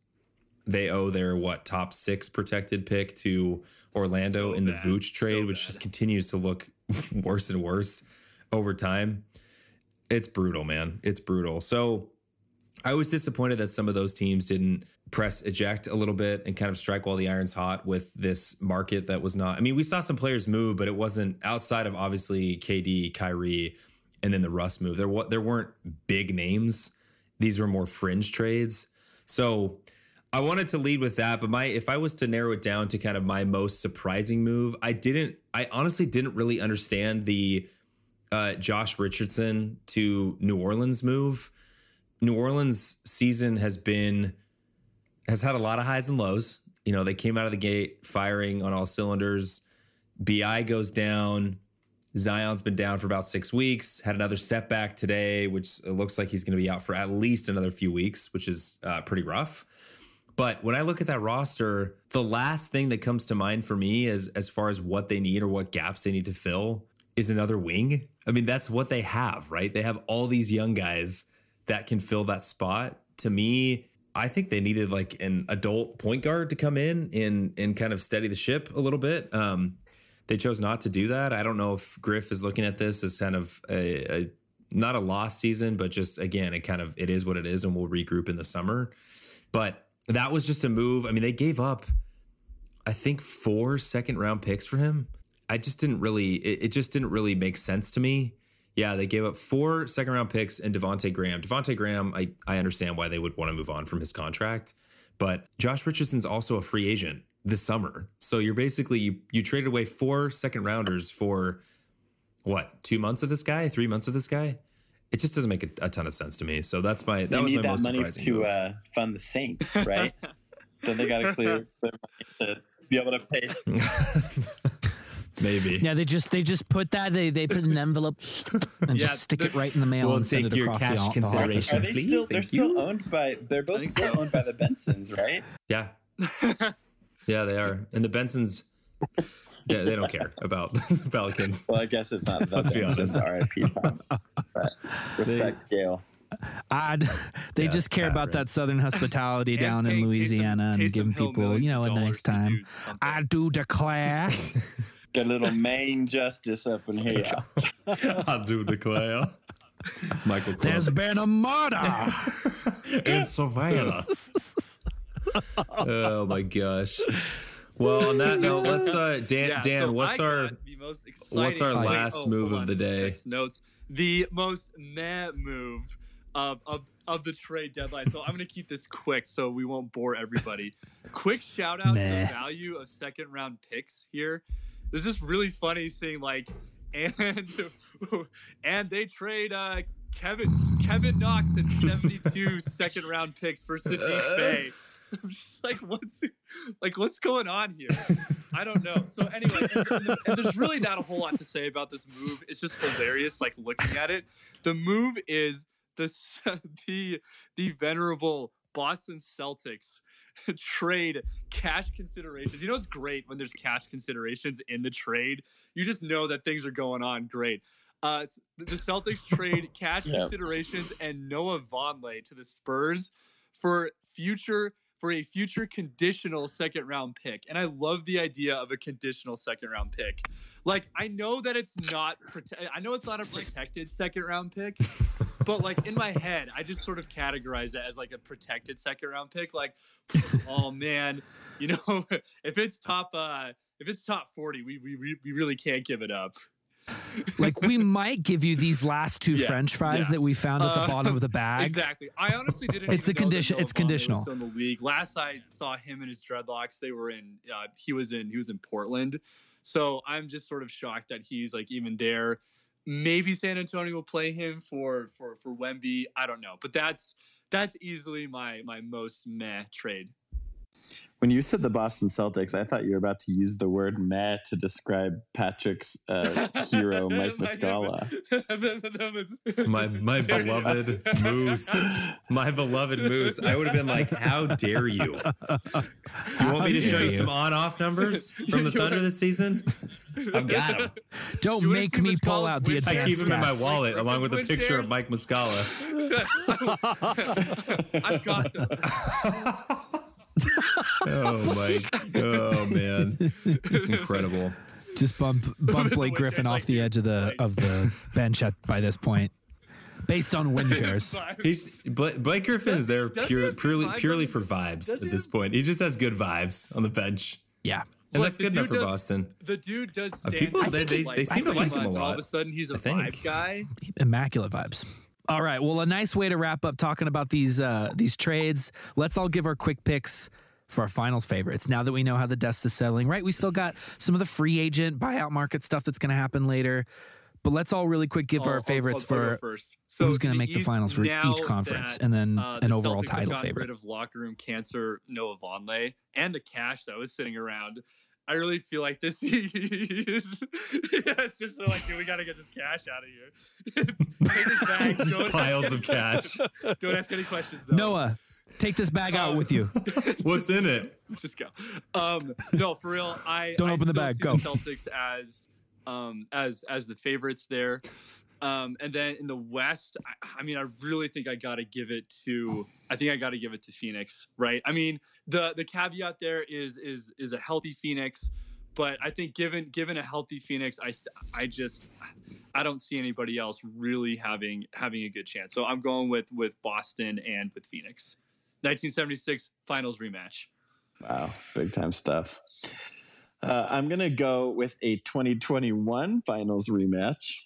they owe their what top six protected pick to Orlando So in the bad. Vooch trade, So which bad. just continues to look worse and worse over time. It's brutal, man. It's brutal. So I was disappointed that some of those teams didn't press eject a little bit and kind of strike while the iron's hot with this market that was not. I mean, we saw some players move, but it wasn't outside of obviously KD, Kyrie, and then the Russ move. There there weren't big names. These were more fringe trades. So I wanted to lead with that, but my if I was to narrow it down to kind of my most surprising move, I didn't. I honestly didn't really understand the uh, Josh Richardson to New Orleans move. New Orleans season has been has had a lot of highs and lows. You know, they came out of the gate firing on all cylinders. Bi goes down. Zion's been down for about six weeks. Had another setback today, which it looks like he's going to be out for at least another few weeks, which is uh, pretty rough. But when I look at that roster, the last thing that comes to mind for me as as far as what they need or what gaps they need to fill is another wing. I mean, that's what they have, right? They have all these young guys that can fill that spot. To me, I think they needed like an adult point guard to come in and and kind of steady the ship a little bit. Um, they chose not to do that. I don't know if Griff is looking at this as kind of a, a not a lost season, but just again, it kind of it is what it is, and we'll regroup in the summer. But that was just a move. I mean, they gave up, I think, four second round picks for him. I just didn't really, it, it just didn't really make sense to me. Yeah, they gave up four second round picks and Devonte Graham. Devonte Graham, I, I understand why they would want to move on from his contract, but Josh Richardson's also a free agent this summer. So you're basically you, you traded away four second rounders for what two months of this guy, three months of this guy. It just doesn't make a, a ton of sense to me. So that's my that They was need my that most money to uh, fund the Saints, right? Don't they got to clear their money to be able to pay? Maybe. Yeah, they just they just put that they they put it in an envelope and Yeah, just stick it right in the mail We'll and send it your across cash the, the consideration. Are they Please, still? They're thank still you. owned by. They're both still so. owned by the Bensons, right? Yeah. yeah, they are. And the Bensons, yeah, they don't care about the Pelicans. Well, I guess it's not the Let's be Bensons. R.I.P. Tom. But respect, Gayle. Odd. They Yeah, just care Pat, about right. that southern hospitality And down in paying Taysom- Louisiana and giving people, you know, a nice time. I do declare. Got a little Maine justice up in here. I do declare. Michael There's Clark. been a murder. in Savannah. oh my gosh. Well, on that note, let's uh Dan Yeah, Dan, so what's I our got the most exciting what's our last oh, move hold of the day? Notes. The most meh move of, of of the trade deadline. So I'm gonna keep this quick so we won't bore everybody. quick shout out to the value of second round picks here. It's just really funny seeing like and and they trade uh Kevin Kevin Knox and 72 second round picks for Saddiq Bey. I'm just like, what's like, what's going on here? I don't know. So anyway, and, and- and there's really not a whole lot to say about this move. It's just hilarious, like looking at it. The move is the the the venerable Boston Celtics trade cash considerations. You know, it's great when there's cash considerations in the trade. You just know that things are going on great. Uh, the Celtics trade cash Yeah. considerations and Noah Vonleh to the Spurs for future for a future conditional second round pick. And I love the idea of a conditional second round pick. Like I know that it's not prote- I know it's not a protected second round pick, but like in my head, I just sort of categorize that as like a protected second round pick. Like, oh man, you know, if it's top uh if it's top 40, we we, we really can't give it up. Like we might give you these last two Yeah, French fries yeah. that we found at the Uh, bottom of the bag. Exactly. I honestly didn't. It's a condition- it's conditional. In the league. Last I saw him and his dreadlocks, they were in. Uh, he was in. He was in Portland. So I'm just sort of shocked that he's like even there. Maybe San Antonio will play him for for for Wemby. I don't know, but that's that's easily my my most meh trade. When you said the Boston Celtics, I thought you were about to use the word "meh" to describe Patrick's uh, hero, Mike Muscala. My my beloved moose, my beloved moose. I would have been like, "How dare you? You want me to show you you. some on-off numbers from the Thunder this season? I've got them. Don't You make see me pull out the win- I advanced keep them in my wallet Like along with a picture win of Mike Muscala. I've got them. Oh my! Oh man. Incredible. Just bump bump Blake Griffin off the edge of the Like- of the bench at by this point, based on win shares. He's Blake, Blake Griffin is there does pure, purely purely for vibes does at this have- point. He just has good vibes on the bench, Yeah, and Look, that's good enough for does- Boston. The dude does uh, stand people- they- they- life they seem to like him a lot. All of a sudden, he's a think. vibe guy. immaculate vibes. All right, well, a nice way to wrap up talking about these uh, these trades. Let's all give our quick picks for our finals favorites. Now that we know how the dust is settling, right? We still got some of the free agent buyout market stuff that's going to happen later. But let's all really quick give I'll- our favorites I'll- I'll for. So who's going to make the finals for each conference, that, and then uh, an the overall Celtics title favorite. Rid of locker room cancer Noah Vonleh and the cash that was sitting around. I really feel like this is yeah, it's just so like dude, we got to get this cash out of here. Take this bag, Just don't piles ask- of cash. Don't ask any questions. Though. Noah, take this bag out Um, with you. What's in it? just go. Um, no, for real. I Don't I open the bag, see go. The Celtics as um as as the favorites there. Um, and then in the West, I, I mean, I really think I got to give it to. I think I got to give it to Phoenix, right? I mean, the the caveat there is is is a healthy Phoenix, but I think given given a healthy Phoenix, I I just I don't see anybody else really having having a good chance. So I'm going with with Boston and with Phoenix. 1976 Finals rematch. Wow, big time stuff. Uh, I'm gonna go with a 2021 Finals rematch.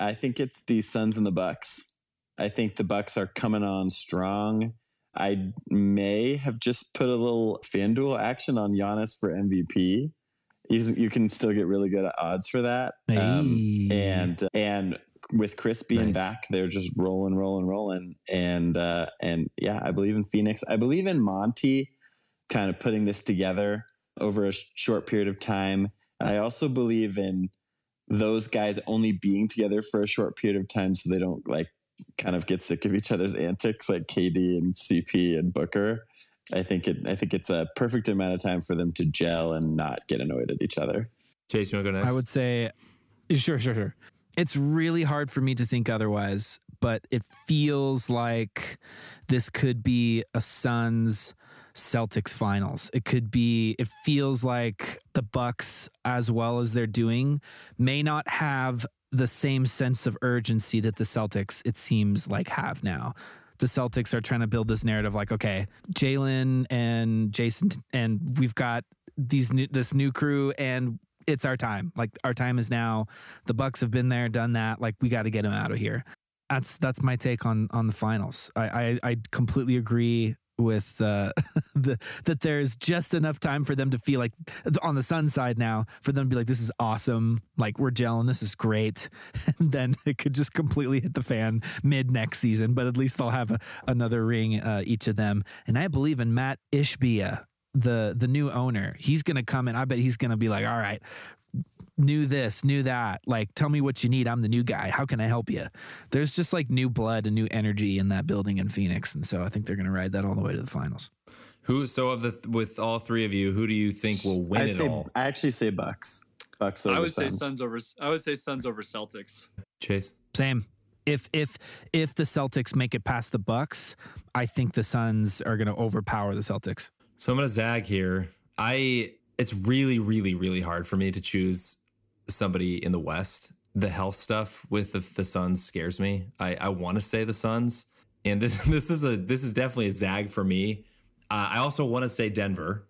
I think it's the Suns and the Bucks. I think the Bucks are coming on strong. I may have just put a little FanDuel action on Giannis for MVP. You, you can still get really good odds for that. Um, and and with Chris being Nice. back, they're just rolling, rolling, rolling. And uh, and yeah, I believe in Phoenix. I believe in Monty, kind of putting this together over a sh- short period of time. I also believe in those guys only being together for a short period of time, so they don't like kind of get sick of each other's antics, like KD and CP and Booker. I think it. I think it's a perfect amount of time for them to gel and not get annoyed at each other. Chase, you want to go next? I would say, sure, sure, sure. It's really hard for me to think otherwise, but it feels like this could be a Suns Celtics finals. It could be. It feels like the Bucks, as well as they're doing, may not have the same sense of urgency that the Celtics, it seems like, have now. The Celtics are trying to build this narrative, like, okay, Jalen and Jason, and we've got these new, this new crew, and it's our time. Like our time is now. The Bucks have been there, done that. Like we got to get them out of here. That's that's my take on on the finals. I I, I completely agree with uh, the that there's just enough time for them to feel like on the Sun side now for them to be like this is awesome. Like we're gelling. This is great. And then it could just completely hit the fan mid next season. But at least they'll have a, another ring uh, each of them. And I believe in Mat Ishbia the the new owner he's gonna come in i bet he's gonna be like all right new this new that like tell me what you need i'm the new guy how can i help you there's just like new blood and new energy in that building in phoenix and so i think they're gonna ride that all the way to the finals Who? So of the with all three of you, who do you think will win I it say all? I actually say Bucks. Bucks over I would say Suns. Suns over. I would say Suns over Celtics. Chase. same if if if the celtics make it past the bucks I think the Suns are going to overpower the Celtics. So I'm gonna zag here. I it's really, really, really hard for me to choose somebody in the West. The health stuff with the, the Suns scares me. I, I want to say the Suns, and this this is a this is definitely a zag for me. Uh, I also want to say Denver,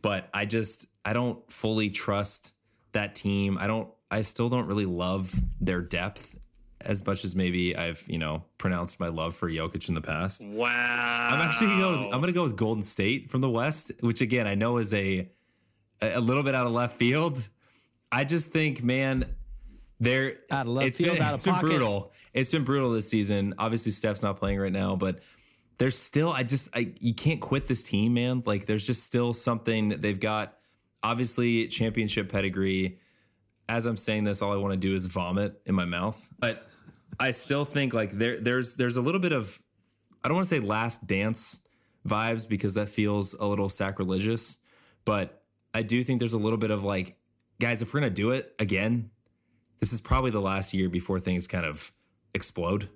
but I just I don't fully trust that team. I don't. I still don't really love their depth as much as maybe I've you know pronounced my love for Jokic in the past. Wow. I'm actually gonna go. I'm gonna go with Golden State from the West, which again I know is a a little bit out of left field. I just think, man, they're Out of left it's field, been, out of it's been pocket. brutal. It's been brutal this season. Obviously, Steph's not playing right now, but there's still. I just I you can't quit this team, man. Like there's just still something they've got. Obviously, championship pedigree. As I'm saying this, all I want to do is vomit in my mouth. But I still think like there there's there's a little bit of I don't want to say last dance vibes because that feels a little sacrilegious, but I do think there's a little bit of like, guys, if we're gonna do it again, this is probably the last year before things kind of explode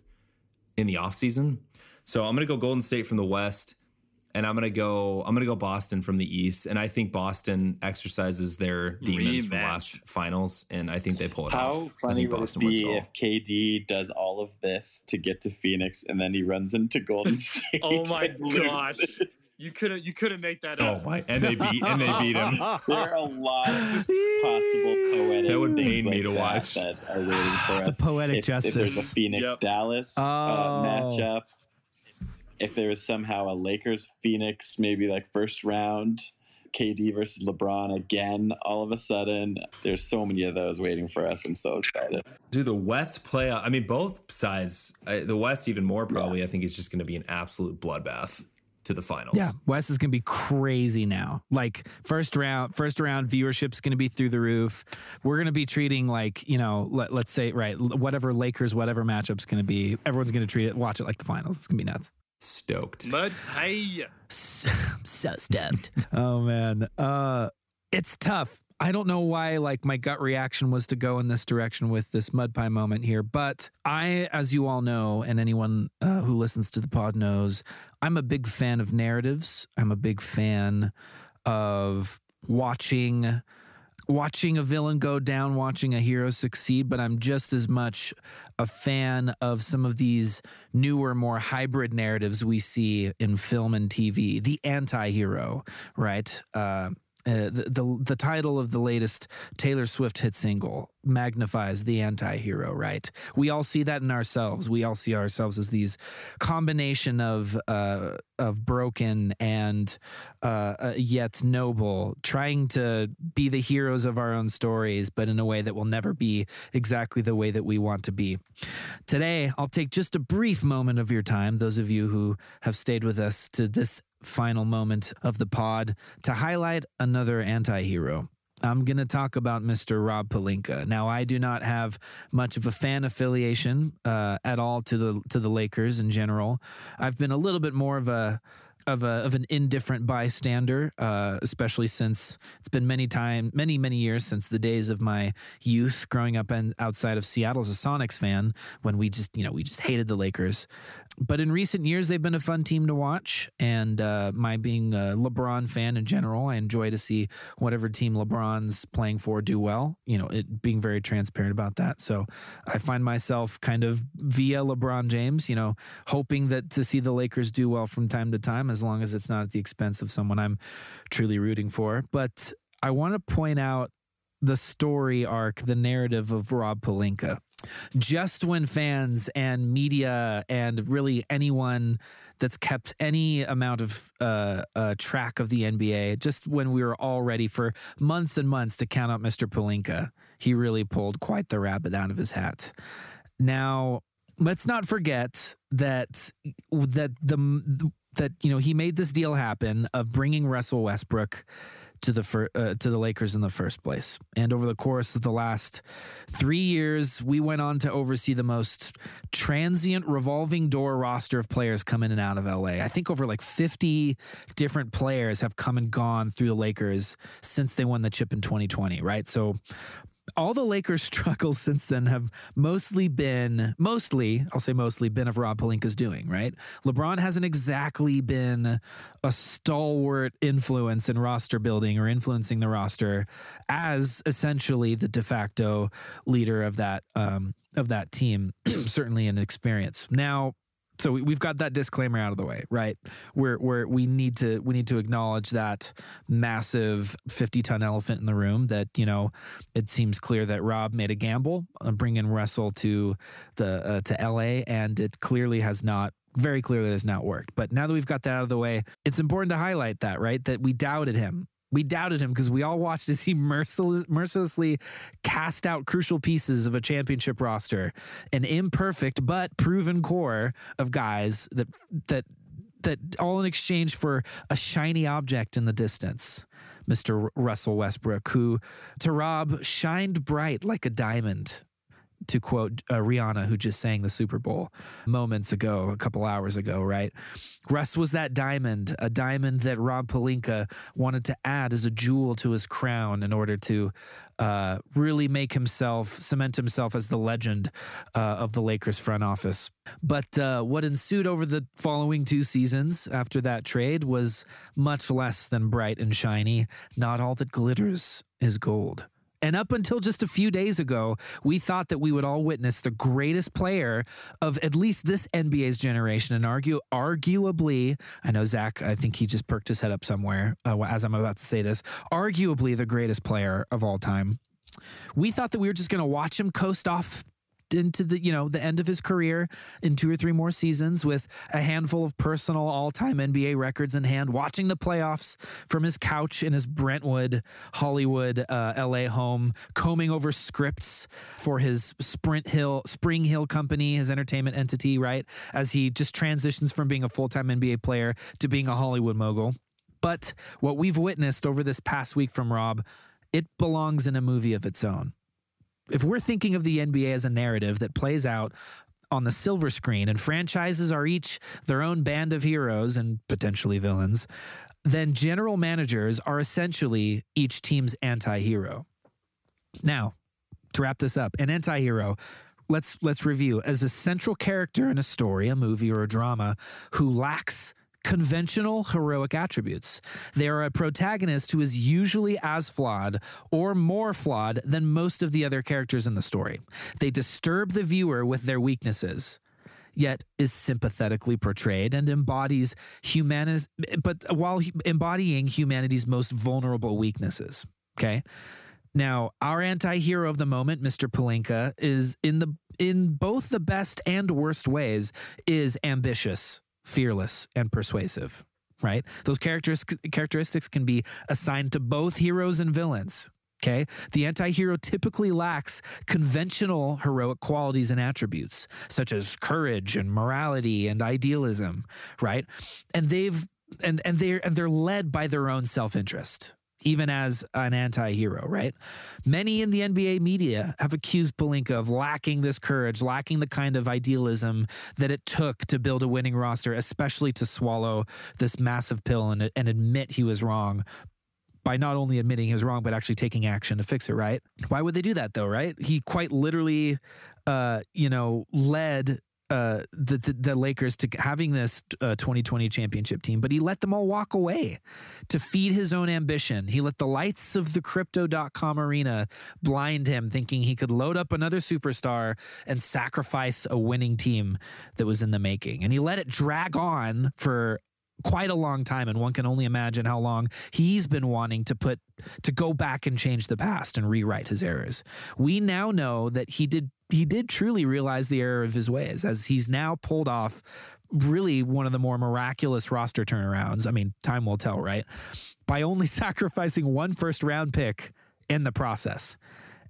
in the offseason. So I'm gonna go Golden State from the West, and I'm gonna go I'm gonna go Boston from the East, and I think Boston exercises their demons from Rematch. last finals, and I think they pull it How off. I funny would it Boston wins be if KD does all of this to get to Phoenix and then he runs into Golden State? Oh my and gosh. You couldn't you couldn't make that Oh my! And they beat and they beat him. There are a lot of possible poetic That would things pain me like to that watch. that are waiting for us. The poetic if, If there's a. Phoenix Yep. Dallas Oh. uh, matchup, if there was somehow a Lakers Phoenix maybe like first round, KD versus LeBron again, all of a sudden, there's so many of those waiting for us. I'm so excited. Do the West playoff. I mean, both sides. I, the West even more probably. I think it's just going to be an absolute bloodbath to the finals. Yeah, West is going to be crazy now. Like first round, first round viewership's going to be through the roof. We're going to be treating like you know, let, let's say right, whatever Lakers, whatever matchup's going to be. Everyone's going to treat it, watch it like the finals. It's going to be nuts. Stoked. Mud hey. So, so stoked. oh man, uh, it's tough. I don't know why. Like my gut reaction was to go in this direction with this mud pie moment here, but I, as you all know, and anyone uh, who listens to the pod knows, I'm a big fan of narratives. I'm a big fan of watching watching a villain go down, watching a hero succeed, but I'm just as much a fan of some of these newer, more hybrid narratives we see in film and TV. The anti-hero, right? Uh, uh, the, the the title of the latest Taylor Swift hit single magnifies the anti-hero, right? We all see that in ourselves. We all see ourselves as these combination of uh, of broken and uh, uh, yet noble, trying to be the heroes of our own stories, but in a way that will never be exactly the way that we want to be. Today, I'll take just a brief moment of your time, those of you who have stayed with us to this final moment of the pod, to highlight another anti hero. I'm going to talk about Mr. Rob Pelinka. Now, I do not have much of a fan affiliation uh, at all to the to the Lakers in general. I've been a little bit more of a of a of an indifferent bystander, uh, especially since it's been many time many many years since the days of my youth growing up and outside of Seattle as a Sonics fan when we just you know we just hated the Lakers. But in recent years, they've been a fun team to watch, and uh, my being a LeBron fan in general, I enjoy to see whatever team LeBron's playing for do well. You know, it being very transparent about that. So I find myself kind of via LeBron James, you know, hoping that to see the Lakers do well from time to time, as long as it's not at the expense of someone I'm truly rooting for. But I want to point out the story arc, the narrative of Rob Pelinka. Just when fans and media and really anyone that's kept any amount of uh, uh, track of the NBA, just when we were all ready for months and months to count out Mr. Pelinka, he really pulled quite the rabbit out of his hat. Now, let's not forget that that the that you know he made this deal happen of bringing Russell Westbrook to the fir- uh, to the Lakers in the first place. And over the course of the last 3 years, we went on to oversee the most transient revolving door roster of players come in and out of LA. I think over like 50 different players have come and gone through the Lakers since they won the chip in 2020, right? So all the Lakers' struggles since then have mostly been, mostly, I'll say mostly, been of Rob Pelinka's doing, right? LeBron hasn't exactly been a stalwart influence in roster building or influencing the roster as essentially the de facto leader of that um, of that team, certainly in experience. Now, so we, we've got that disclaimer out of the way, right? Where we need to we need to acknowledge that massive fifty ton elephant in the room. That you know, it seems clear that Rob made a gamble bringing Russell to the uh, to L.A. and it clearly has not. Very clearly has not worked. But now that we've got that out of the way, it's important to highlight that, right? That we doubted him we doubted him because we all watched as he merciless, mercilessly cast out crucial pieces of a championship roster, an imperfect but proven core of guys that that that all in exchange for a shiny object in the distance. Mr. Russell Westbrook, who to Rob shined bright like a diamond to quote uh, Rihanna, who just sang the Super Bowl moments ago, a couple hours ago, right? Russ was that diamond, a diamond that Rob Pelinka wanted to add as a jewel to his crown in order to uh, really make himself, cement himself as the legend uh, of the Lakers front office. But uh, what ensued over the following two seasons after that trade was much less than bright and shiny. Not all that glitters is gold. And up until just a few days ago, we thought that we would all witness the greatest player of at least this NBA's generation, and argue arguably, I know Zach, I think he just perked his head up somewhere uh, as I'm about to say this, arguably the greatest player of all time. We thought that we were just going to watch him coast off into the you know the end of his career in two or three more seasons with a handful of personal all-time NBA records in hand, watching the playoffs from his couch in his Brentwood, Hollywood, uh, LA home, combing over scripts for his Sprint Hill, Spring Hill Company, his entertainment entity, right? As he just transitions from being a full-time NBA player to being a Hollywood mogul. But what we've witnessed over this past week from Rob, it belongs in a movie of its own if we're thinking of the NBA as a narrative that plays out on the silver screen and franchises are each their own band of heroes and potentially villains, then general managers are essentially each team's anti hero. Now, to wrap this up, an anti hero. Let's let's review as a central character in a story, a movie, or a drama who lacks conventional heroic attributes. They are a protagonist who is usually as flawed or more flawed than most of the other characters in the story. They disturb the viewer with their weaknesses yet is sympathetically portrayed and embodies humanis but while embodying humanity's most vulnerable weaknesses okay now our anti-hero of the moment mr Pelinka is in the in both the best and worst ways is ambitious fearless, and persuasive, right? Those characters, characteristics can be assigned to both heroes and villains. Okay. The anti hero typically lacks conventional heroic qualities and attributes, such as courage and morality and idealism, right? And they've and and they're and they're led by their own self-interest even as an anti hero, right? Many in the NBA media have accused Pelinka of lacking this courage, lacking the kind of idealism that it took to build a winning roster, especially to swallow this massive pill and, and admit he was wrong by not only admitting he was wrong, but actually taking action to fix it, right? Why would they do that though, right? He quite literally, uh, you know, led uh, the, the, the Lakers to having this uh, 2020 championship team, but he let them all walk away to feed his own ambition. He let the lights of the crypto.com arena blind him, thinking he could load up another superstar and sacrifice a winning team that was in the making. And he let it drag on for quite a long time and one can only imagine how long he's been wanting to put to go back and change the past and rewrite his errors. We now know that he did he did truly realize the error of his ways as he's now pulled off really one of the more miraculous roster turnarounds. I mean, time will tell, right? By only sacrificing one first round pick in the process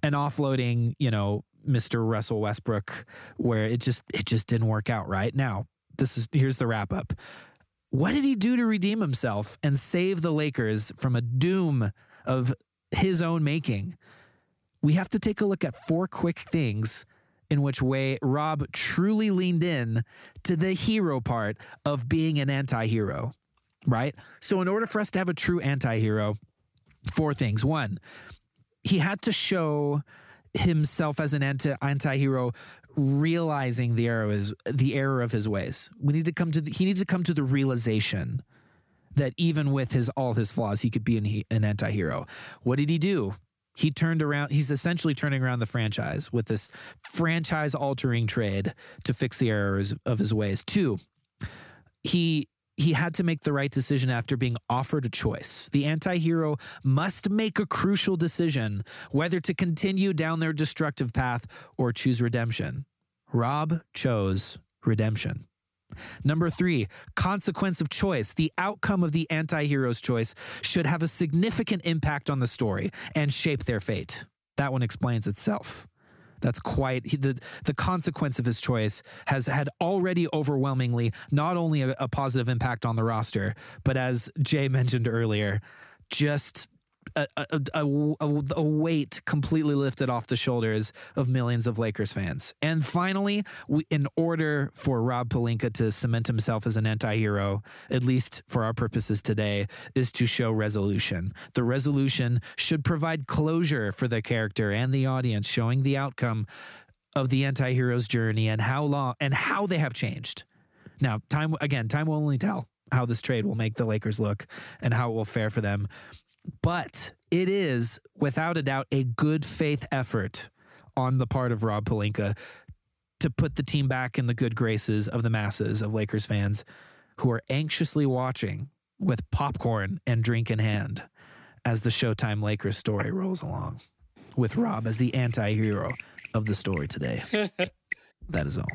and offloading, you know, Mr. Russell Westbrook where it just it just didn't work out, right? Now, this is here's the wrap up. What did he do to redeem himself and save the Lakers from a doom of his own making? we have to take a look at four quick things in which way Rob truly leaned in to the hero part of being an anti hero, right? So, in order for us to have a true anti hero, four things. One, he had to show himself as an anti anti-hero realizing the error is the error of his ways. We need to come to the, he needs to come to the realization that even with his all his flaws, he could be an, an anti-hero. What did he do? He turned around. He's essentially turning around the franchise with this franchise altering trade to fix the errors of his ways. Two, he he had to make the right decision after being offered a choice. The anti hero must make a crucial decision whether to continue down their destructive path or choose redemption. Rob chose redemption. Number three, consequence of choice. The outcome of the anti hero's choice should have a significant impact on the story and shape their fate. That one explains itself. That's quite he, the the consequence of his choice has had already overwhelmingly not only a, a positive impact on the roster, but as Jay mentioned earlier, just a, a, a, a, weight completely lifted off the shoulders of millions of Lakers fans. And finally, we, in order for Rob Pelinka to cement himself as an anti hero, at least for our purposes today, is to show resolution. The resolution should provide closure for the character and the audience, showing the outcome of the anti hero's journey and how long and how they have changed. Now, time again, time will only tell how this trade will make the Lakers look and how it will fare for them. But it is, without a doubt, a good faith effort on the part of Rob Pelinka to put the team back in the good graces of the masses of Lakers fans who are anxiously watching with popcorn and drink in hand as the Showtime Lakers story rolls along, with Rob as the anti hero of the story today. that is all.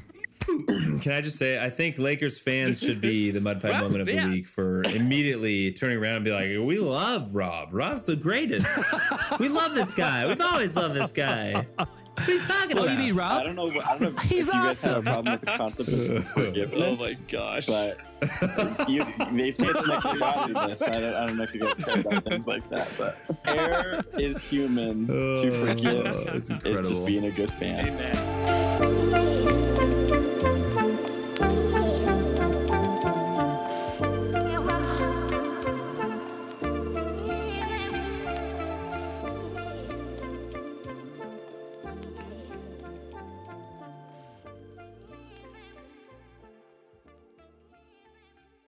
Can I just say, I think Lakers fans should be the mud pie moment of the week for immediately turning around and be like, "We love Rob. Rob's the greatest. we love this guy. We've always loved this guy." What are you talking oh, about? you mean Rob? I don't know. I don't know if, He's if you guys awesome. have a problem with the concept of forgiveness. Oh my gosh. But you, they say it's like godliness. I don't, I don't know if you guys care about things like that, but air is human. to oh, forgive it's is just being a good fan. Amen.